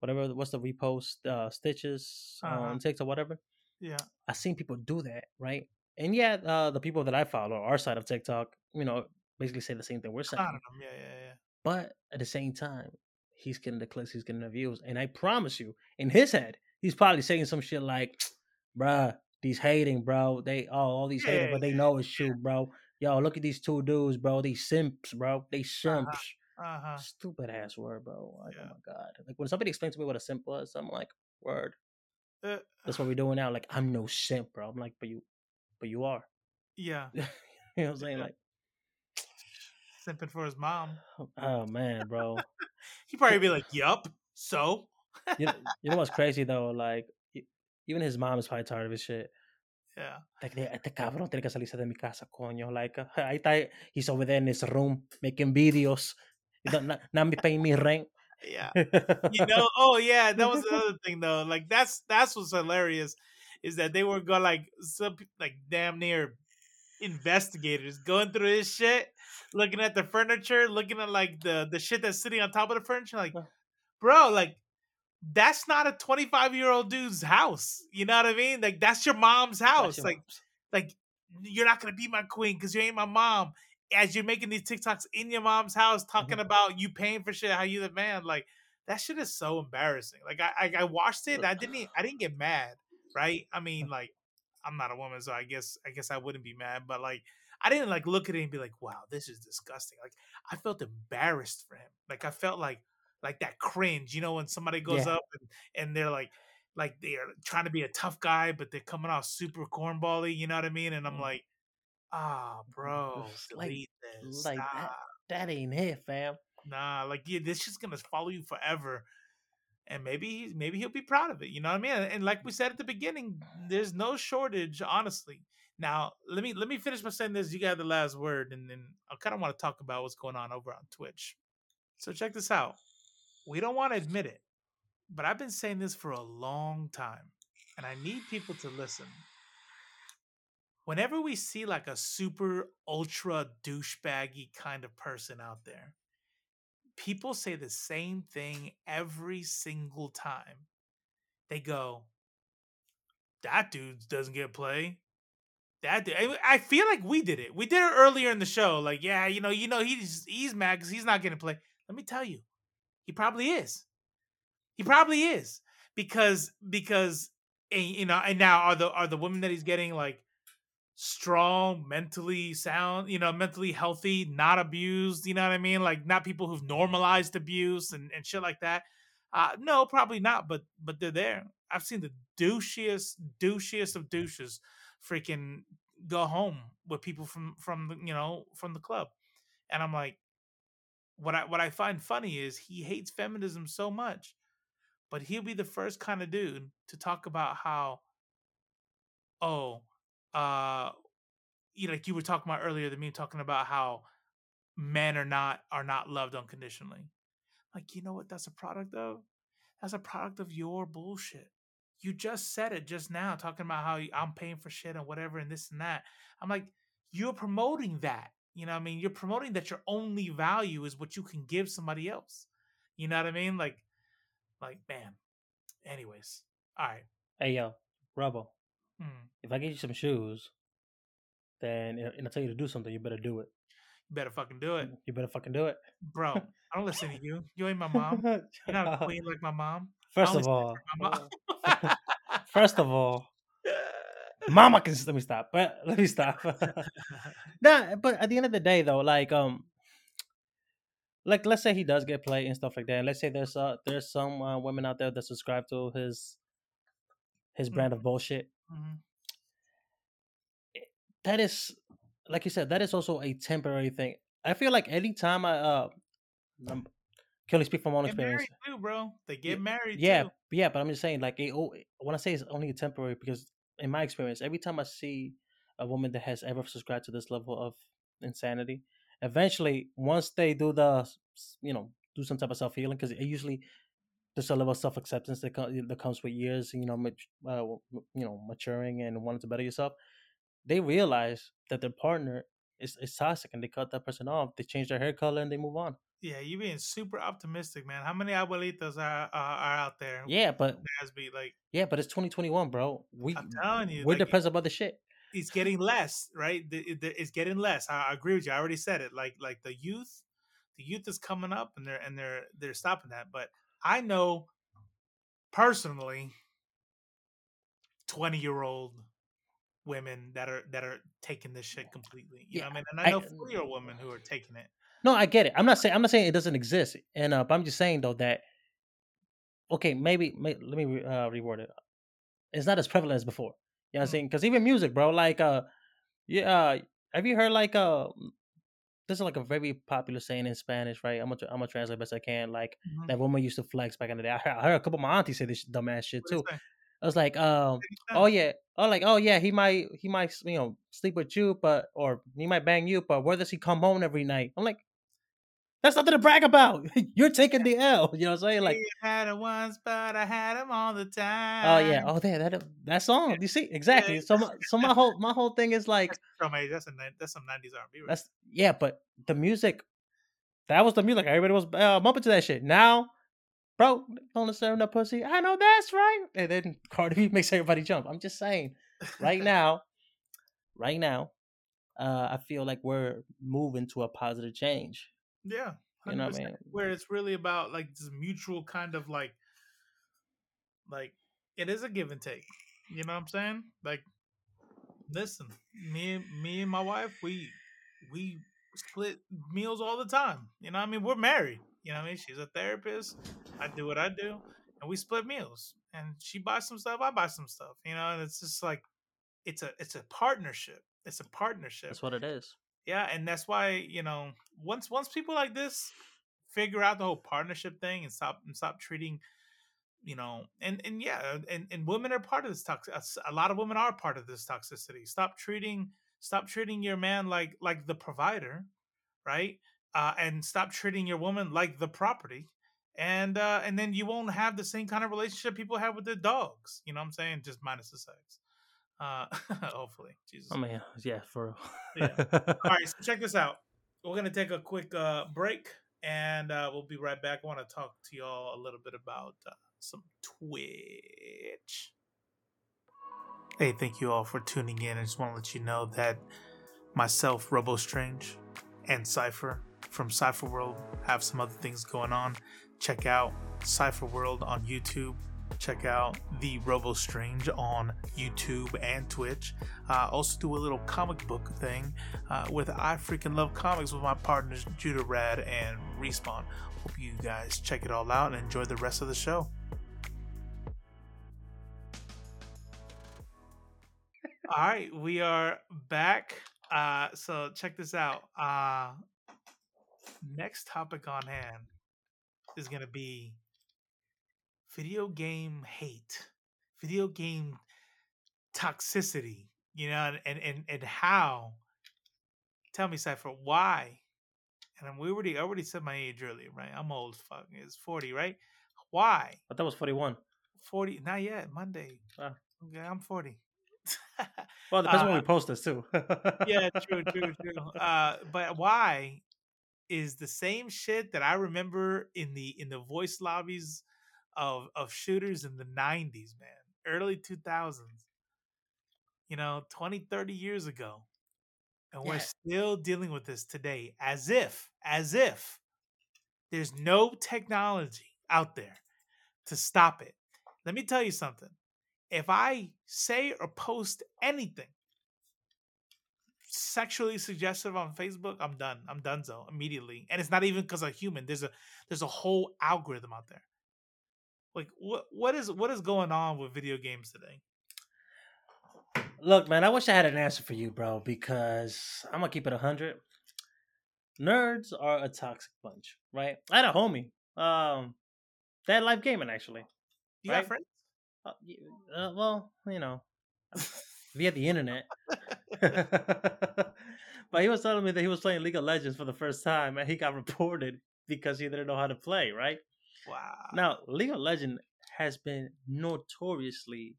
whatever. What's the repost? Uh, stitches Uh-huh. on TikTok, whatever. Yeah, I've seen people do that, right? And yeah, uh, the people that I follow, our side of TikTok, you know, basically say the same thing we're saying. Yeah, yeah, yeah. But at the same time, he's getting the clicks, he's getting the views. And I promise you, in his head, he's probably saying some shit like, bruh, these hating, bro. They oh, all these hating, but they know it's true, bro. Yo, look at these two dudes, bro. These simps, bro. They simps. Uh huh. Stupid ass word, bro. Like, Yeah. oh my god. Like when somebody explains to me what a simp was, I'm like, word. Uh, That's what we're doing now. Like, I'm no simp, bro. I'm like, but you but you are. yeah, You know what I'm saying? Yeah. Like, simping for his mom. oh man, bro. He'd probably be like, "Yup." So, you, know, you know what's crazy though? Like, even his mom is probably tired of his shit. yeah, Like, "De- este cabrón tiene que salirse de mi casa, coño. Like, uh, ahí está, he's over there in his room making videos. Not, not me paying me rent. yeah. you know oh yeah that was another thing though like that's that's what's hilarious is that they were going like some like damn near investigators going through his shit looking at the furniture looking at like the the shit that's sitting on top of the furniture like bro like that's not a 25 year old dude's house you know what i mean like that's your mom's house your like mom's. like you're not gonna be my queen because you ain't my mom. As you're making these TikToks in your mom's house, mm-hmm. talking about you paying for shit, how you the man, like that shit is so embarrassing. Like I, I, I watched it, and I didn't, I didn't get mad, right? I mean, like I'm not a woman, so I guess, I guess I wouldn't be mad, but like I didn't like look at it and be like, wow, this is disgusting. Like I felt embarrassed for him. Like I felt like, like that cringe, you know, when somebody goes Yeah. up and, and they're like, like they're trying to be a tough guy, but they're coming off super cornbally. You know what I mean? And I'm Mm. like, ah, bro, like- delete this. like nah, that. That ain't it, fam. nah, like yeah, this is gonna follow you forever. And maybe he's maybe he'll be proud of it. You know what I mean? And like we said at the beginning, there's no shortage, honestly. Now let me let me finish by saying this. You got the last word, and then I kind of want to talk about what's going on over on Twitch. So check this out. We don't want to admit it, but I've been saying this for a long time, and I need people to listen. Whenever we see like a super ultra douchebaggy kind of person out there, people say the same thing every single time. They go, "That dude doesn't get play." That dude, I feel like we did it. We did it earlier in the show. Like, yeah, you know, you know, he's he's mad because he's not getting play. Let me tell you, he probably is. He probably is because because and, you know, and now are the are the women that he's getting like strong, mentally sound, you know, mentally healthy, not abused, you know what I mean? Like not people who've normalized abuse and, and shit like that. Uh no, probably not, but but they're there. I've seen the douchiest, douchiest of douches freaking go home with people from from the you know from the club. And I'm like, what I what I find funny is he hates feminism so much, but he'll be the first kind of dude to talk about how, oh, uh, you know, like you were talking about earlier, than me talking about how men are not are not loved unconditionally. Like, you know what that's a product of? That's a product of your bullshit. You just said it just now, talking about how I'm paying for shit and whatever and this and that. I'm like, you're promoting that. You know I mean? You're promoting that your only value is what you can give somebody else. You know what I mean? Like, like, man. Anyways, all right. Hey yo, Rubble. Hmm. If I get you some shoes, then and I tell you to do something, you better do it. You better fucking do it, You better fucking do it, bro. I don't listen to you. You ain't my mom. You're not a queen like my mom. First of all, mom. first of all, Mama can let me stop. But let me stop. nah, but at the end of the day, though, like um, like let's say he does get played and stuff like that. And let's say there's uh there's some uh, women out there that subscribe to his his brand of bullshit. Mhm. That is, like you said, that is also a temporary thing. I feel like anytime I uh, um, can only speak from my own experience. married too, bro. They get married. Yeah, too. yeah, but I'm just saying, like, it, oh, when I say it's only temporary, because in my experience, every time I see a woman that has ever subscribed to this level of insanity, eventually, once they do the, you know, do some type of self healing, because it usually there's a level of self acceptance that, co- that comes with years, you know, mat- uh, you know, maturing and wanting to better yourself. They realize that their partner is, is toxic, and they cut that person off. They change their hair color and they move on. Yeah, you being super optimistic, man. How many abuelitas are are, are out there? Yeah, but Has be like yeah, but it's 2021, bro. We I'm telling you, we're like, depressed about the shit. it's getting less, right? The- the- It's getting less. I I agree with you. I already said it. Like like the youth, the youth is coming up, and they're and they're they're stopping that. But I know personally, twenty year old women that are that are taking this shit completely. You know Yeah, what I mean? And I know forty year women who are taking it. No, I get it. I'm not saying I'm not saying it doesn't exist, and uh, but I'm just saying though that okay, maybe, may, let me re- uh, reword it. It's not as prevalent as before. You know what I'm Mm. saying? Because even music, bro, like uh, yeah, uh, have you heard like uh, this is like a very popular saying in Spanish, right? I'm gonna I'm gonna translate best I can. Like Mhm. that woman used to flex back in the day. I heard, I heard a couple of my aunties say this dumbass shit What do you too. I was like, um, oh yeah, oh like, oh yeah, he might he might you know sleep with you, but or he might bang you, but where does he come home every night? I'm like, that's nothing to brag about. You're taking the L. You know what I'm saying? Like, He had him once, but I had him all the time. oh yeah, oh there, that that song. You see exactly. So my, so my whole my whole thing is like That's a that's a that's some nineties R and B. that's yeah, but the music, that was the music. Everybody was uh, bumping to that shit. Now, bro, on the serving the pussy. I know that's right. And then Cardi B makes everybody jump. I'm just saying, right now, right now, uh, I feel like we're moving to a positive change. Yeah, You know what I mean? Where it's really about like this mutual kind of like, like it is a give and take. You know what I'm saying? Like, listen, me and me and my wife, we we split meals all the time. You know what I mean? We're married. You know what I mean? She's a therapist. I do what I do, and we split meals. And she buys some stuff, I buy some stuff. You know, and it's just like it's a it's a partnership. It's a partnership. That's what it is. Yeah, and that's why you know once once people like this figure out the whole partnership thing and stop and stop treating, you know, and and yeah, and and women are part of this toxic. A lot of women are part of this toxicity. Stop treating stop treating your man like like the provider, right? Uh, and stop treating your woman like the property. And uh, and then you won't have the same kind of relationship people have with their dogs. You know what I'm saying? Just minus the sex. Uh, hopefully, Jesus. oh mean, yeah, for Yeah. All right, so check this out. We're gonna take a quick uh, break, and uh, we'll be right back. I want to talk to y'all a little bit about uh, some Twitch. Hey, thank you all for tuning in. I just want to let you know that myself, Robo Strange, and Cipher from Cipher World have some other things going on. Check out Cipher World on YouTube. Check out the Robo Strange on YouTube and Twitch. Uh, also do a little comic book thing uh, with I freaking love comics with my partners Judah Rad and Respawn. Hope you guys check it all out and enjoy the rest of the show. All right, we are back. Uh, so check this out. Uh, next topic on hand is going to be video game hate, video game toxicity, you know, and and and how. Tell me, Cipher, why? And we already I already said my age earlier, right? I'm old, fuck. It's forty, right? Why? I thought it was forty one. Forty? Not yet. Monday. Ah. Okay, I'm forty. Well, it depends Uh, when we post this too. yeah, true, true, true. Uh, but why is the same shit that I remember in the in the voice lobbies of of shooters in the 90s, man, early 2000s. You know, 20, 30 years ago. And we're still dealing with this today as if as if there's no technology out there to stop it. Let me tell you something. If I say or post anything sexually suggestive on Facebook, I'm done. I'm done so immediately. And it's not even because I'm human. There's a there's a whole algorithm out there. Like what what is what is going on with video games today? Look, man, I wish I had an answer for you, bro, because I'm gonna keep it hundred. Nerds are a toxic bunch, right? I had a homie, um, that live gaming actually. You Right. got friends? Uh, uh, well, you know, via the internet. but he was telling me that he was playing League of Legends for the first time, and he got reported because he didn't know how to play. Right Wow. now, League of Legends has been notoriously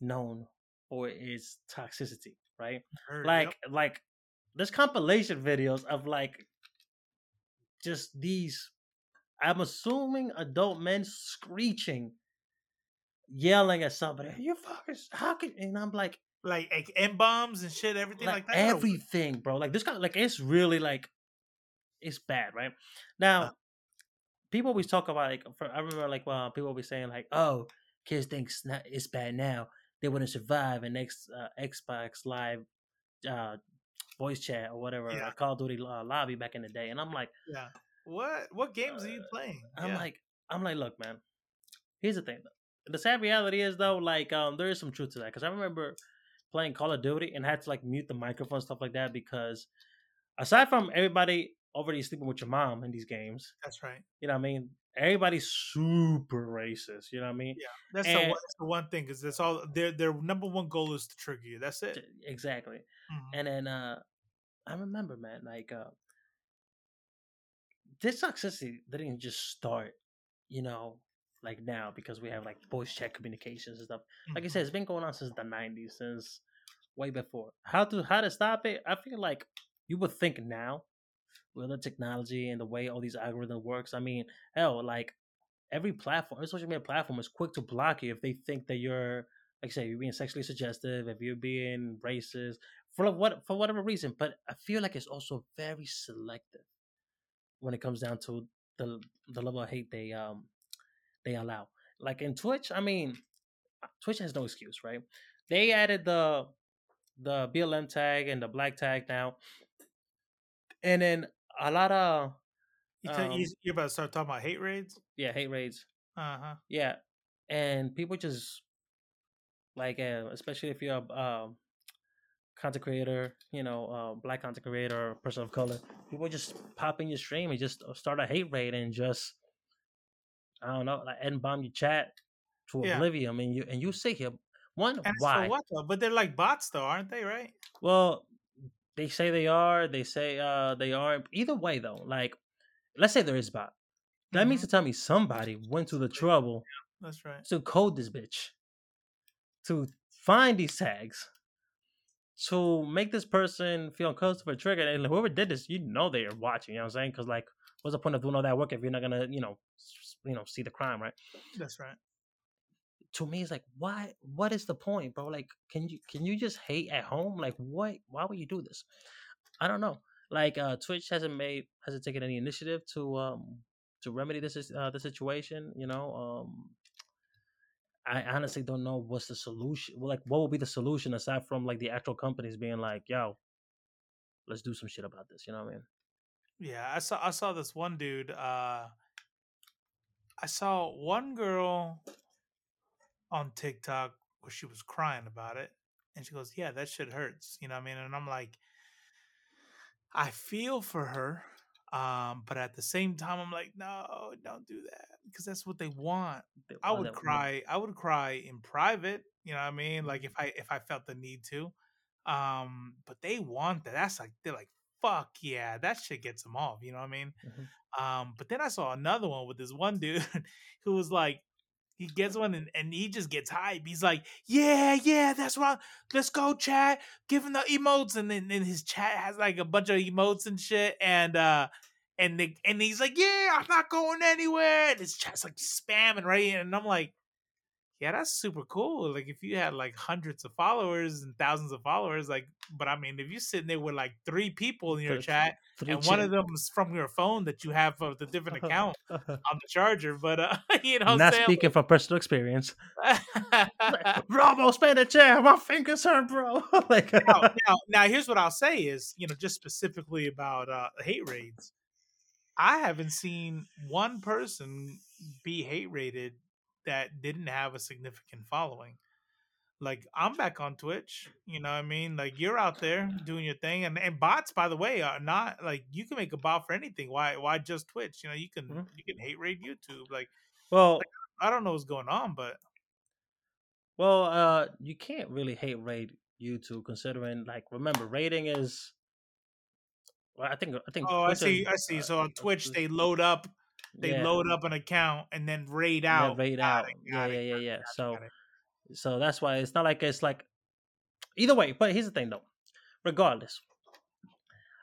known for its toxicity. Right, Heard, like yep. like there's compilation videos of like just these i'm assuming adult men screeching yelling at somebody you fuckers how can and i'm like like, like M bombs and shit, everything like, like, that. everything bro like this guy like it's really like it's bad right now Uh. People always talk about like for, i remember like well people always saying like oh kids think it's it's bad now they wouldn't survive an X, uh, xbox live uh voice chat or whatever Yeah. uh, call of duty uh, lobby back in the day and i'm like Yeah. What what games are you Uh, playing? i'm Yeah. like i'm like look man here's the thing though. the sad reality is though like um there is some truth to that because i remember playing call of duty and had to like mute the microphone stuff like that because aside from everybody already sleeping with your mom in these games that's right. you know what i mean everybody's super racist you know what i mean Yeah. That's the one, that's the one thing because that's all their their number one goal is to trigger you. That's it. exactly Mhm. And then uh I remember, man, like uh this toxicity didn't just start, you know, like now because we have like voice chat communications and stuff. Like I Mhm. said, it's been going on since the nineties, since way before. How to how to stop it? I feel like you would think now with the technology and the way all these algorithms works. I mean, hell, like every platform, every social media platform is quick to block you if they think that you're like I say, you're being sexually suggestive, if you're being racist, for what for whatever reason. But I feel like it's also very selective when it comes down to the the level of hate they um they allow. Like in Twitch, I mean, Twitch has no excuse, right? They added the the BLM tag and the black tag now, and then a lot of You um, you, you're about to start talking about hate raids. yeah hate raids, Uh huh. yeah, and people just like, uh, especially if you're a um, content creator, you know, uh, black content creator, or person of color, people just pop in your stream and just uh, start a hate raid and just, I don't know, like and bomb your chat to Yeah. oblivion. I mean, you and you sit here, one, And why? what? But they're like bots though, aren't they? Right? Well, they say they are. They say uh they aren't. Either way, though, like let's say there is bot. That means Mhm. to tell me somebody went to the trouble That's right. to code this bitch, to find these tags, to make this person feel uncomfortable, triggered, and whoever did this, you know they are watching. You know what I'm saying? Because like, what's the point of doing all that work if you're not gonna, you know, you know, see the crime, right? That's right. To me it's like why what is the point bro? Like can you can you just hate at home? Like what why would you do this? I don't know. Like uh twitch hasn't made hasn't taken any initiative to um to remedy this is uh the situation you know um i honestly don't know what's the solution like what would be the solution aside from like the actual companies being like yo let's do some shit about this you know what i mean? Yeah, I saw I saw this one dude. Uh, I saw one girl on TikTok where she was crying about it, and she goes, "Yeah, that shit hurts." You know what I mean? And I'm like, I feel for her. Um, but at the same time, I'm like, no, don't do that because that's what they want. They I would cry. I would cry in private. You know what I mean? Like Mm-hmm. if I if I felt the need to. Um, but they want that. That's like they're like, fuck yeah, that shit gets them off. You know what I mean? Mhm. Um, but then I saw another one with this one dude who was like, he gets one and, and he just gets hype. He's like, yeah, yeah, that's right. Let's go, chat. Give him the emotes. And then, then his chat has like a bunch of emotes and shit. And uh and the, and he's like, yeah, I'm not going anywhere. And his chat's like spamming, right? And I'm like, yeah, that's super cool. Like if you had like hundreds of followers and thousands of followers, like, but I mean, if you're sitting there with like three people in your Three- chat Three and one of them is from your phone that you have of the different account on the charger, but uh, you know, Not saying? speaking from personal experience. now, Robo, spin the chair. My fingers hurt, bro. like, now, now, here's what I'll say is, you know, just specifically about uh, hate raids. I haven't seen one person be hate raided that didn't have a significant following. Like I'm back on Twitch, you know what I mean? Like you're out there doing your thing, and, and bots, by the way, are not like you can make a bot for anything. Why why just Twitch? You know, you can Mhm. you can hate raid YouTube. Like well, I don't know what's going on, but well, uh, you can't really hate raid YouTube considering, like, remember, rating is. Well, I think I think. oh, I see, I see. So on Twitch, they load up they yeah, load up an account and then raid yeah, out. rate Got out. it, Yeah, got yeah, yeah, yeah. it, So, it. so that's why it's not like it's like. Either way, but here's the thing though. Regardless,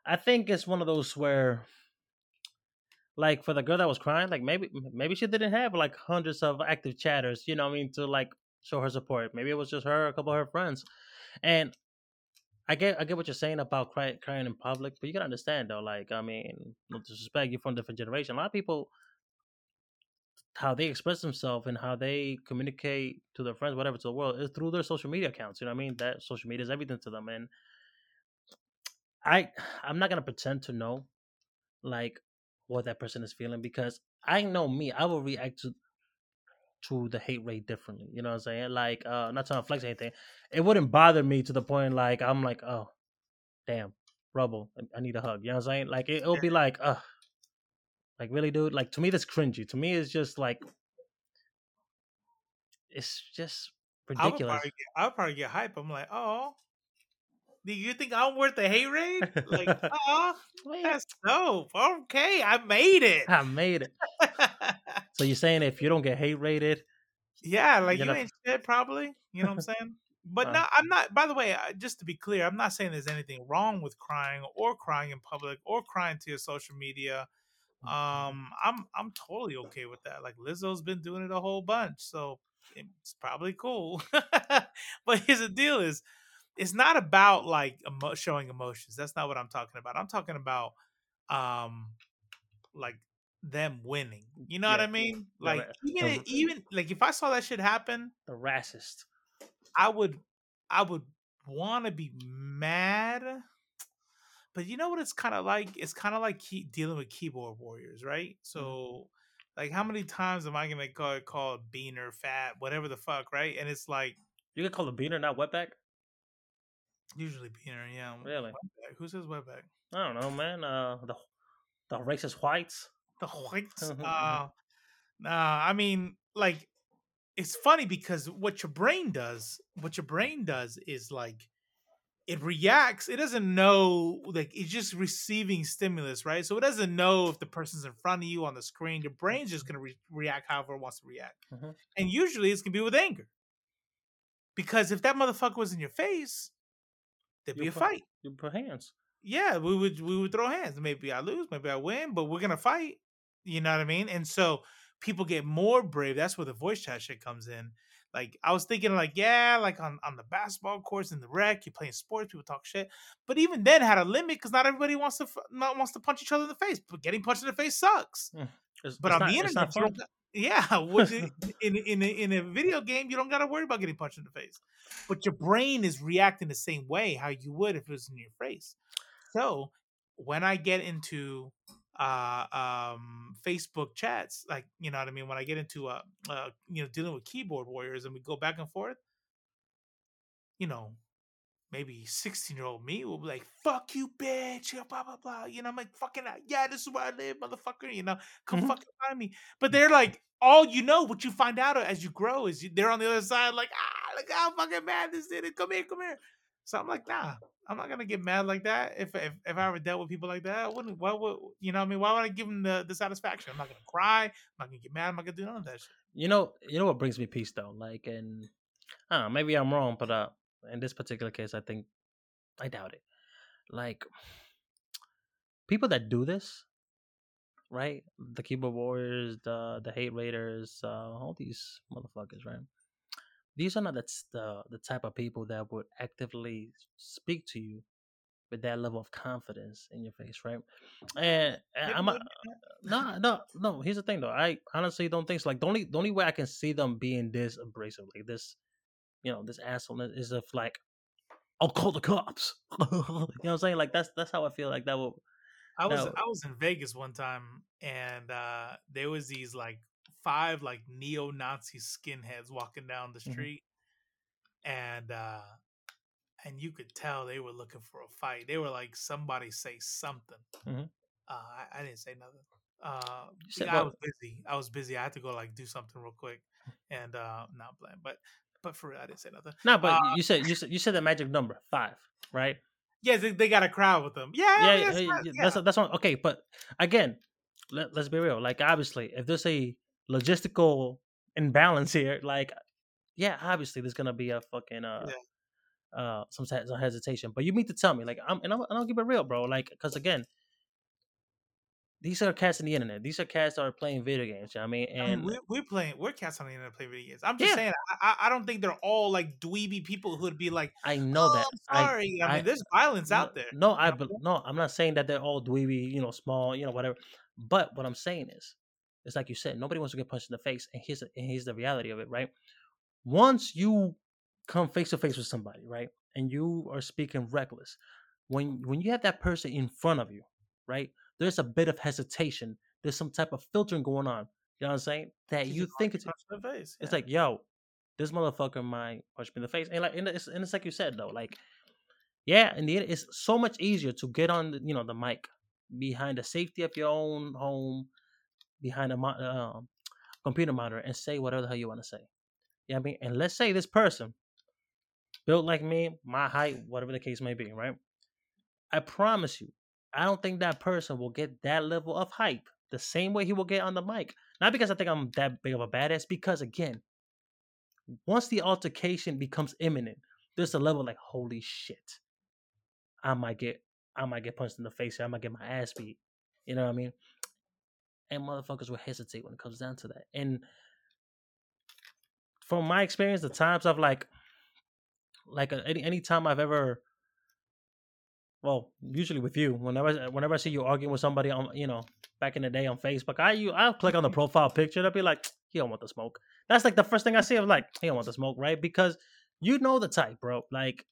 I think it's one of those where, like, for the girl that was crying, like maybe maybe she didn't have like hundreds of active chatters. You know, what I mean, to like show her support. Maybe it was just her, a couple of her friends, and I get I get what you're saying about cry, crying in public, but you can understand though. Like, I mean, no disrespect, you're from a different generation. A lot of people, how they express themselves and how they communicate to their friends, whatever, to the world, is through their social media accounts. You know what I mean? That social media is everything to them, and I I'm not gonna pretend to know like what that person is feeling because I know me. I will react to to the hate raid differently. You know what I'm saying? Like, uh, not trying to flex anything. It wouldn't bother me to the point like I'm like, oh, damn, rubble. I- need a hug. You know what I'm saying? Like, it, it'll be like, uh, like really, dude. Like to me, that's cringy. To me, it's just like, it's just I would ridiculous. probably get, I would probably get hype. I'm like, oh, do you think I'm worth the hate raid? Like, oh, that's dope. Okay, I made it. I made it. So you're saying if you don't get hate raided, yeah, like You you know- ain't shit, probably. You know what I'm saying? But Uh. no, I'm not. By the way, just to be clear, I'm not saying there's anything wrong with crying or crying in public or crying to your social media. Um, I'm I'm totally okay with that. Like Lizzo's been doing it a whole bunch, so it's probably cool. but here's the deal: is it's not about like emo- showing emotions. That's not what I'm talking about. I'm talking about um like them winning. You know what I mean? The Like even even like if I saw that shit happen, the racist. I would I would want to be mad. But you know what it's kind of like? It's kind of like key, dealing with keyboard warriors, right? So like how many times am I going to call it called beaner fat, whatever the fuck, right? And it's like You can call a beaner, not wetback. Usually beaner, yeah. Really? Wetback. Who says wetback? I don't know, man. Uh, the the racist whites. The whites. uh, nah, I mean, like, it's funny because what your brain does, what your brain does is like, it reacts. It doesn't know, like, it's just receiving stimulus, right? So it doesn't know if the person's in front of you on the screen. Your brain's just gonna re- react however it wants to react, Mhm. and usually it's gonna be with anger. Because if that motherfucker was in your face, there'd be a put- fight You put hands. yeah, we would we would throw hands. Maybe I lose, maybe I win, but we're gonna fight. You know what I mean? And so people get more brave. That's where the voice chat shit comes in. Like I was thinking, like yeah, like on, on the basketball courts in the rec, you're playing sports, people talk shit. But even then, had a limit because not everybody wants to not wants to punch each other in the face. But getting punched in the face sucks. Mm, it's, But it's on not, the it's not internet, you fun. don't got- yeah, what you- in in a, in a video game, you don't got to worry about getting punched in the face. But your brain is reacting the same way how you would if it was in your face. So when I get into uh um Facebook chats, like you know what I mean, when I get into uh, uh you know dealing with keyboard warriors and we go back and forth, you know, maybe 16 year old me will be like, fuck you, bitch, blah, blah, blah. You know, I'm like, fucking, yeah, this is where I live, motherfucker. You know, come mm-hmm. fucking find me. But they're like, all you know, what you find out as you grow is you, they're on the other side, like, ah, look how fucking mad this did. Come here, come here. So I'm like, nah, I'm not gonna get mad like that. If if, if I ever dealt with people like that, I wouldn't. Why would you know? I mean, why would I give them the, the satisfaction? I'm not gonna cry. I'm not gonna get mad. I'm not gonna do none of that shit. You know, you know what brings me peace though. Like, and I don't know, maybe I'm wrong, but uh, in this particular case, I think I doubt it. Like, people that do this, right? The keyboard warriors, the the hate raiders, uh, all these motherfuckers, right? these are not the, the the type of people that would actively speak to you with that level of confidence in your face, right? And, and I'm a, no, no, no. Here's the thing, though. I honestly don't think so. Like the only the only way I can see them being this abrasive, like this, you know, this asshole is if like I'll call the cops. you know what I'm saying? Like that's that's how I feel. Like that will. I was I was in Vegas one time, and uh there was these like five like neo-Nazi skinheads walking down the mm-hmm. street, mm-hmm. and uh and you could tell they were looking for a fight. They were like, somebody say something. Mm-hmm. Uh, I, I, didn't say nothing. Uh, said, I was busy. I was busy. I had to go like do something real quick, and uh, not playing. But but for real, I didn't say nothing. No, but uh, you said you said you said the magic number five, right? Yeah, they, they got a crowd with them. Yeah, yeah, yeah, yeah, yeah. that's that's one. Okay, but again, let, let's be real. Like obviously, if there's a logistical imbalance here. Like, yeah, obviously there's gonna be a fucking uh, yeah. uh, some, some hesitation. But you mean to tell me, like, I'm and I'm, I'll keep it real, bro. Like, because again, these are cats on the internet. These are cats that are playing video games. You know I mean, and I mean, we're, we're, playing, we're cats on the internet playing video games. I'm just yeah. saying, I, I don't think they're all like dweeby people who'd be like, I know oh, that. sorry, I, I, mean, there's violence no, out there. No, I no, I'm not saying that they're all dweeby, you know, small, you know, whatever. But what I'm saying is, it's like you said, nobody wants to get punched in the face, and here's and here's the reality of it, right? Once you come face to face with somebody, right, and you are speaking reckless, when when you have that person in front of you, right, there's a bit of hesitation. There's some type of filtering going on. You know what I'm saying? That you think it's face, yeah. it's like, yo, this motherfucker might punch me in the face, and like, and it's, and it's like you said though, like, yeah, in the end, it's so much easier to get on, the, you know, the mic behind the safety of your own home behind a uh, computer monitor and say whatever the hell you want to say. Yeah, I mean, and let's say this person built like me, my height, whatever the case may be, right? I promise you, I don't think that person will get that level of hype the same way he will get on the mic. Not because I think I'm that big of a badass, because again, once the altercation becomes imminent, there's a level like, holy shit, I might get, I might get punched in the face, or I might get my ass beat. You know what I mean? and motherfuckers will hesitate when it comes down to that. And from my experience, the times I've like, like uh, any any time I've ever, well, usually with you, whenever whenever I see you arguing with somebody on, you know, back in the day on Facebook, I you I'll click on the mm-hmm. profile picture and I'll be like, he don't want the smoke. That's like the first thing I see. I'm like, he don't want the smoke, right? Because you know the type, bro. Like,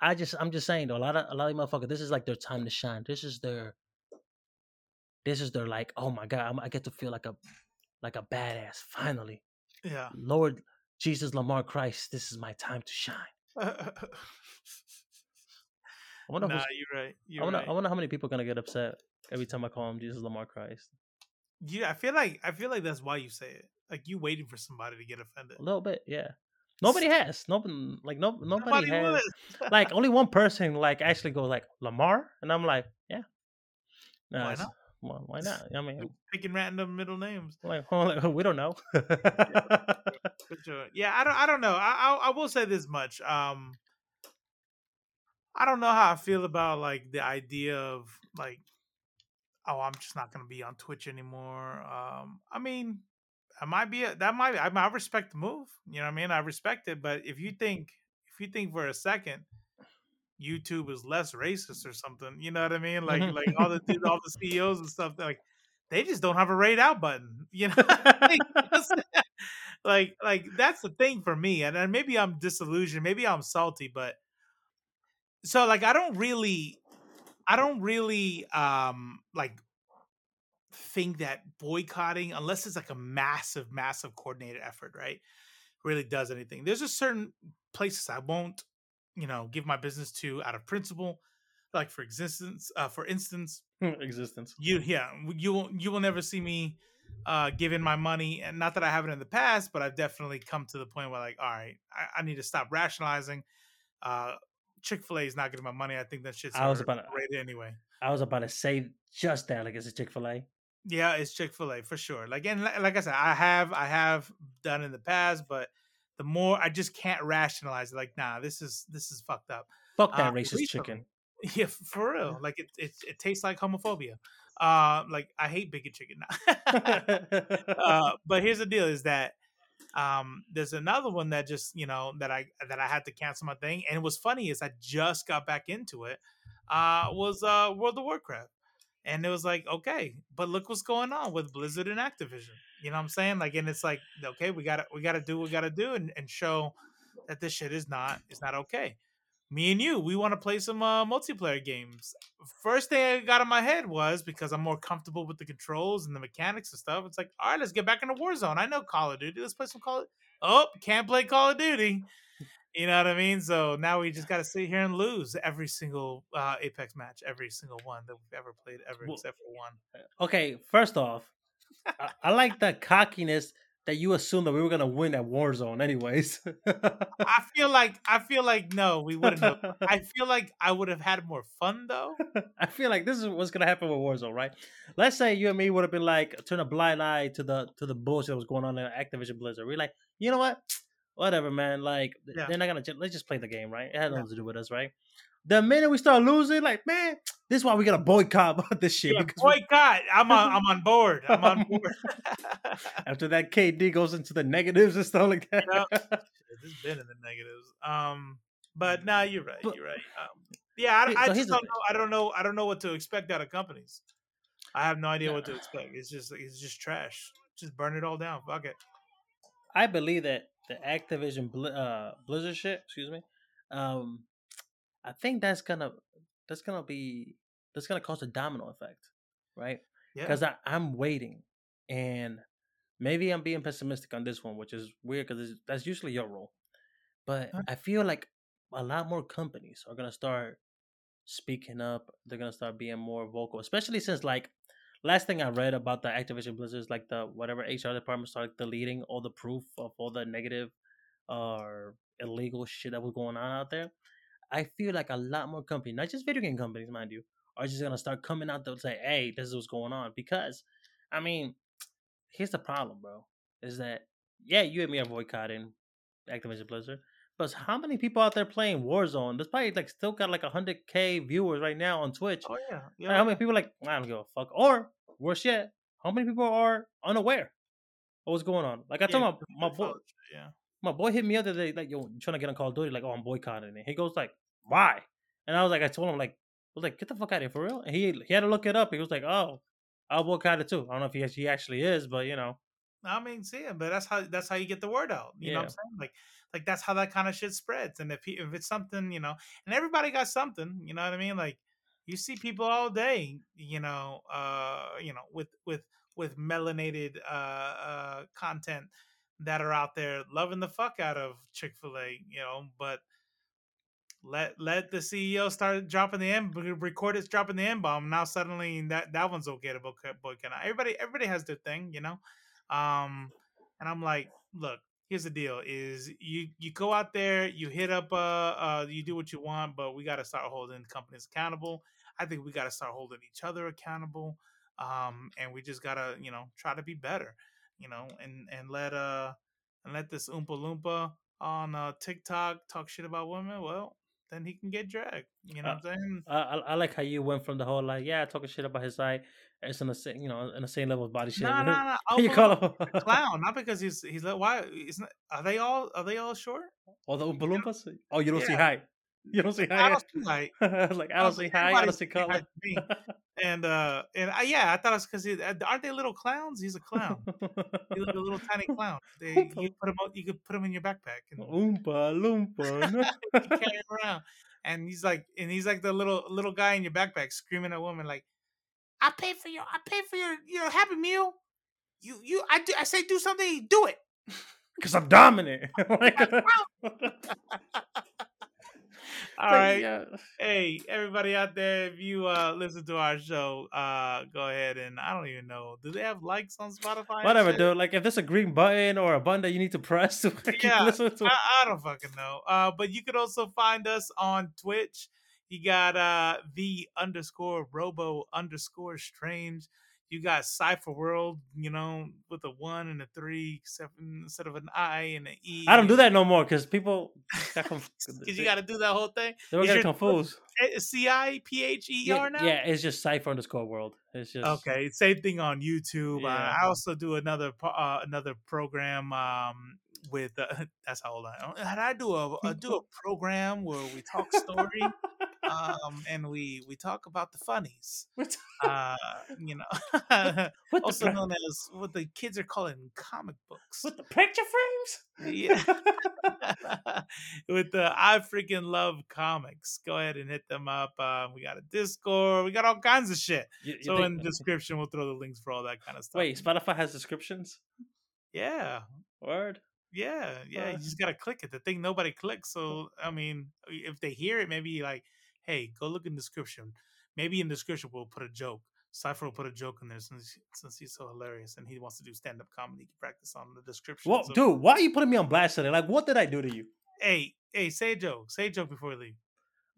I just I'm just saying though, a lot of a lot of motherfuckers, this is like their time to shine. This is their this is their like, oh my god, I'm, I get to feel like a like a badass finally. Yeah, Lord Jesus Lamar Christ, this is my time to shine. I wonder. Nah, you're right. You're I wonder. Right. I wonder how many people are gonna get upset every time I call him Jesus Lamar Christ. Yeah, I feel like I feel like that's why you say it. Like you waiting for somebody to get offended. A little bit, yeah. Nobody has. Nobody like no nobody, nobody has. like only one person like actually goes like Lamar, and I'm like, yeah. No, why not? Well, why not? I mean, picking random middle names. Like, well, we don't know. Yeah, I don't. I don't know. I, I, I will say this much. Um, I don't know how I feel about like the idea of like, oh, I'm just not gonna be on Twitch anymore. Um, I mean, I might be. A, that might. Be, I, I respect the move. You know what I mean? I respect it. But if you think, if you think for a second YouTube is less racist or something. You know what I mean? Like like all the all the CEOs and stuff. Like they just don't have a rate out button. You know, like like that's the thing for me. And, and maybe I'm disillusioned. Maybe I'm salty, but so like I don't really, I don't really um like think that boycotting unless it's like a massive massive coordinated effort right really does anything there's a certain places i won't you know give my business to out of principle. Like for existence, uh, for instance, existence. You yeah, you will you will never see me uh giving my money, and not that I haven't in the past, but I've definitely come to the point where like, all right, I, I need to stop rationalizing. Uh, Chick Fil A is not getting my money. I think that shit's I was about to, anyway. I was about to say just that, like it's a Chick Fil A. Yeah, it's Chick Fil A for sure. Like and like I said, I have I have done in the past, but the more I just can't rationalize it. Like, nah, this is this is fucked up. Fuck that uh, racist recently, chicken. Yeah, for real. Like it, it, it tastes like homophobia. Uh, like I hate bacon chicken. uh, but here's the deal: is that um, there's another one that just you know that I that I had to cancel my thing, and was funny is I just got back into it. Uh, was uh World of Warcraft, and it was like okay, but look what's going on with Blizzard and Activision. You know what I'm saying? Like, and it's like okay, we got to we got to do what we got to do and, and show that this shit is not is not okay me and you, we want to play some uh, multiplayer games. First thing I got in my head was because I'm more comfortable with the controls and the mechanics and stuff. It's like, all right, let's get back into Warzone. I know Call of Duty. Let's play some Call. Of- oh, can't play Call of Duty. You know what I mean? So now we just got to sit here and lose every single uh, Apex match, every single one that we've ever played, ever well, except for one. Okay, first off, I, I like the cockiness that you assumed that we were gonna win at Warzone, anyways. I feel like I feel like no, we wouldn't. Have. I feel like I would have had more fun though. I feel like this is what's gonna happen with Warzone, right? Let's say you and me would have been like turn a blind eye to the to the bullshit that was going on in Activision Blizzard. We're like, you know what? Whatever, man. Like yeah. they're not gonna. Let's just play the game, right? It has nothing yeah. to do with us, right? The minute we start losing, like man, this is why we gotta boycott about this shit. Yeah, boycott. I'm on. I'm on board. I'm on board. After that, KD goes into the negatives and stuff like that. It's been in the negatives. Um, but now nah, you're right. But, you're right. Um, yeah, I, I so just don't know. I don't know. I don't know what to expect out of companies. I have no idea what to expect. It's just it's just trash. Just burn it all down. Fuck it. I believe that the Activision uh, Blizzard shit, excuse me, um, I think that's gonna that's gonna be that's gonna cause a domino effect, right? Because yeah. I'm waiting, and maybe I'm being pessimistic on this one, which is weird because that's usually your role. But huh? I feel like a lot more companies are gonna start speaking up. They're gonna start being more vocal, especially since like last thing I read about the Activision Blizzard is like the whatever HR department started deleting all the proof of all the negative or uh, illegal shit that was going on out there. I feel like a lot more companies, not just video game companies, mind you, are just gonna start coming out to say, "Hey, this is what's going on." Because, I mean, here's the problem, bro: is that yeah, you and me are boycotting Activision Blizzard, but how many people out there playing Warzone? There's probably like still got like hundred k viewers right now on Twitch. Oh yeah, yeah. how many people like I don't give a fuck? Or worse yet, how many people are unaware of what's going on? Like I yeah, told my my boy, yeah, my boy hit me up the other day, like, yo, trying to get on Call of Duty? Like, oh, I'm boycotting it. He goes like, why? And I was like, I told him like, I was like, get the fuck out of here for real. And he he had to look it up. He was like, oh, I'll boycott it too. I don't know if he he actually is, but you know. I mean, see, but that's how that's how you get the word out. You yeah. know what I'm saying? Like, like that's how that kind of shit spreads. And if he, if it's something, you know, and everybody got something, you know what I mean? Like, you see people all day, you know, uh, you know, with with with melanated uh, uh content that are out there loving the fuck out of Chick Fil A, you know, but let let the CEO start dropping the M record it dropping the M bomb. Now suddenly that that one's okay to boycott. Everybody everybody has their thing, you know. Um, and I'm like, look, here's the deal: is you you go out there, you hit up, uh, uh, you do what you want, but we got to start holding companies accountable. I think we got to start holding each other accountable, um, and we just gotta you know try to be better you know, and and let uh and let this Oompa Loompa on uh, TikTok talk shit about women, well, then he can get dragged. You know uh, what I'm saying? I, I like how you went from the whole like, yeah, talking shit about his side. It's in the same, you know, in the same level of body shit. No, no, no. you call him a clown, not because he's he's like, why? Isn't are they all are they all short? All the Oompa Loompas? Oh, you don't yeah. see height. You don't say hi. I don't see hi. like I don't say hi. I don't say color. and uh, and I, yeah, I thought it was because aren't they little clowns? He's a clown. He's like a little tiny clown. They you put him you could put him in your backpack. And, Oompa loompa. carry him around, and he's like, and he's like the little little guy in your backpack screaming at women like, "I pay for your, I pay for your, your Happy Meal. You, you, I do, I say do something, do it." Because I'm dominant. All right. Yeah. Hey, everybody out there, if you uh listen to our show, uh go ahead and I don't even know. Do they have likes on Spotify? Whatever, dude. Like if there's a green button or a button that you need to press to yeah, listen to I, I don't fucking know. Uh but you could also find us on Twitch. You got uh the underscore robo underscore strange you got Cipher World, you know, with a one and a three instead of an I and an E. I don't do that no more because people because you got to do that whole thing. They get confused. C I P H E R now. Yeah, it's just Cipher underscore World. It's just okay. Same thing on YouTube. Uh, yeah. Uh, I also do another uh, another program um, with uh, that's how old I am. And I do a, a do a program where we talk story um, and we we talk about the funnies. Uh, you know, also known as what the kids are calling comic books. With the picture frames. Yeah. With the I freaking love comics. Go ahead and hit them up. Uh, we got a Discord. We got all kinds of shit. You, you so think, in the description, we'll throw the links for all that kind of stuff. Wait, Spotify has descriptions. Yeah. Word. Yeah, yeah. You just gotta click it. The thing nobody clicks. So I mean, if they hear it, maybe like hey, go look in the description. Maybe in the description we'll put a joke. Cipher will put a joke in there since since he's so hilarious and he wants to do stand up comedy. Practice on the description. Well, so, dude, why are you putting me on blast today? Like, what did I do to you? Hey, hey, say a joke. Say a joke before we leave.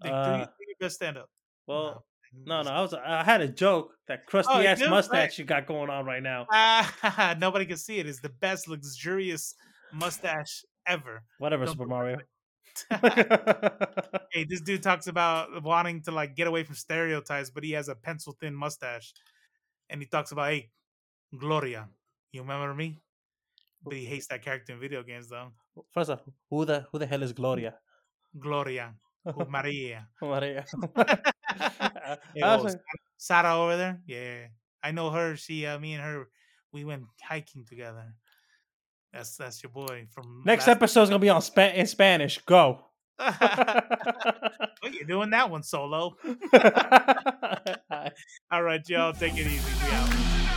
Like, uh, do, your, do your best stand up. Well, no, no, I was I had a joke that crusty oh, ass mustache right. you got going on right now. Uh, nobody can see it. It's the best luxurious mustache ever. Whatever, Don't Super Mario. hey, this dude talks about wanting to like get away from stereotypes, but he has a pencil thin mustache, and he talks about hey, Gloria, you remember me? But he hates that character in video games, though. First off, who the who the hell is Gloria? Gloria, Maria. Maria. hey, oh, Sarah over there. Yeah, I know her. She, uh, me and her, we went hiking together. That's that's your boy from. Next episode is gonna be on spa- in Spanish. Go. well, you're doing that one solo. All right, y'all. Take it easy.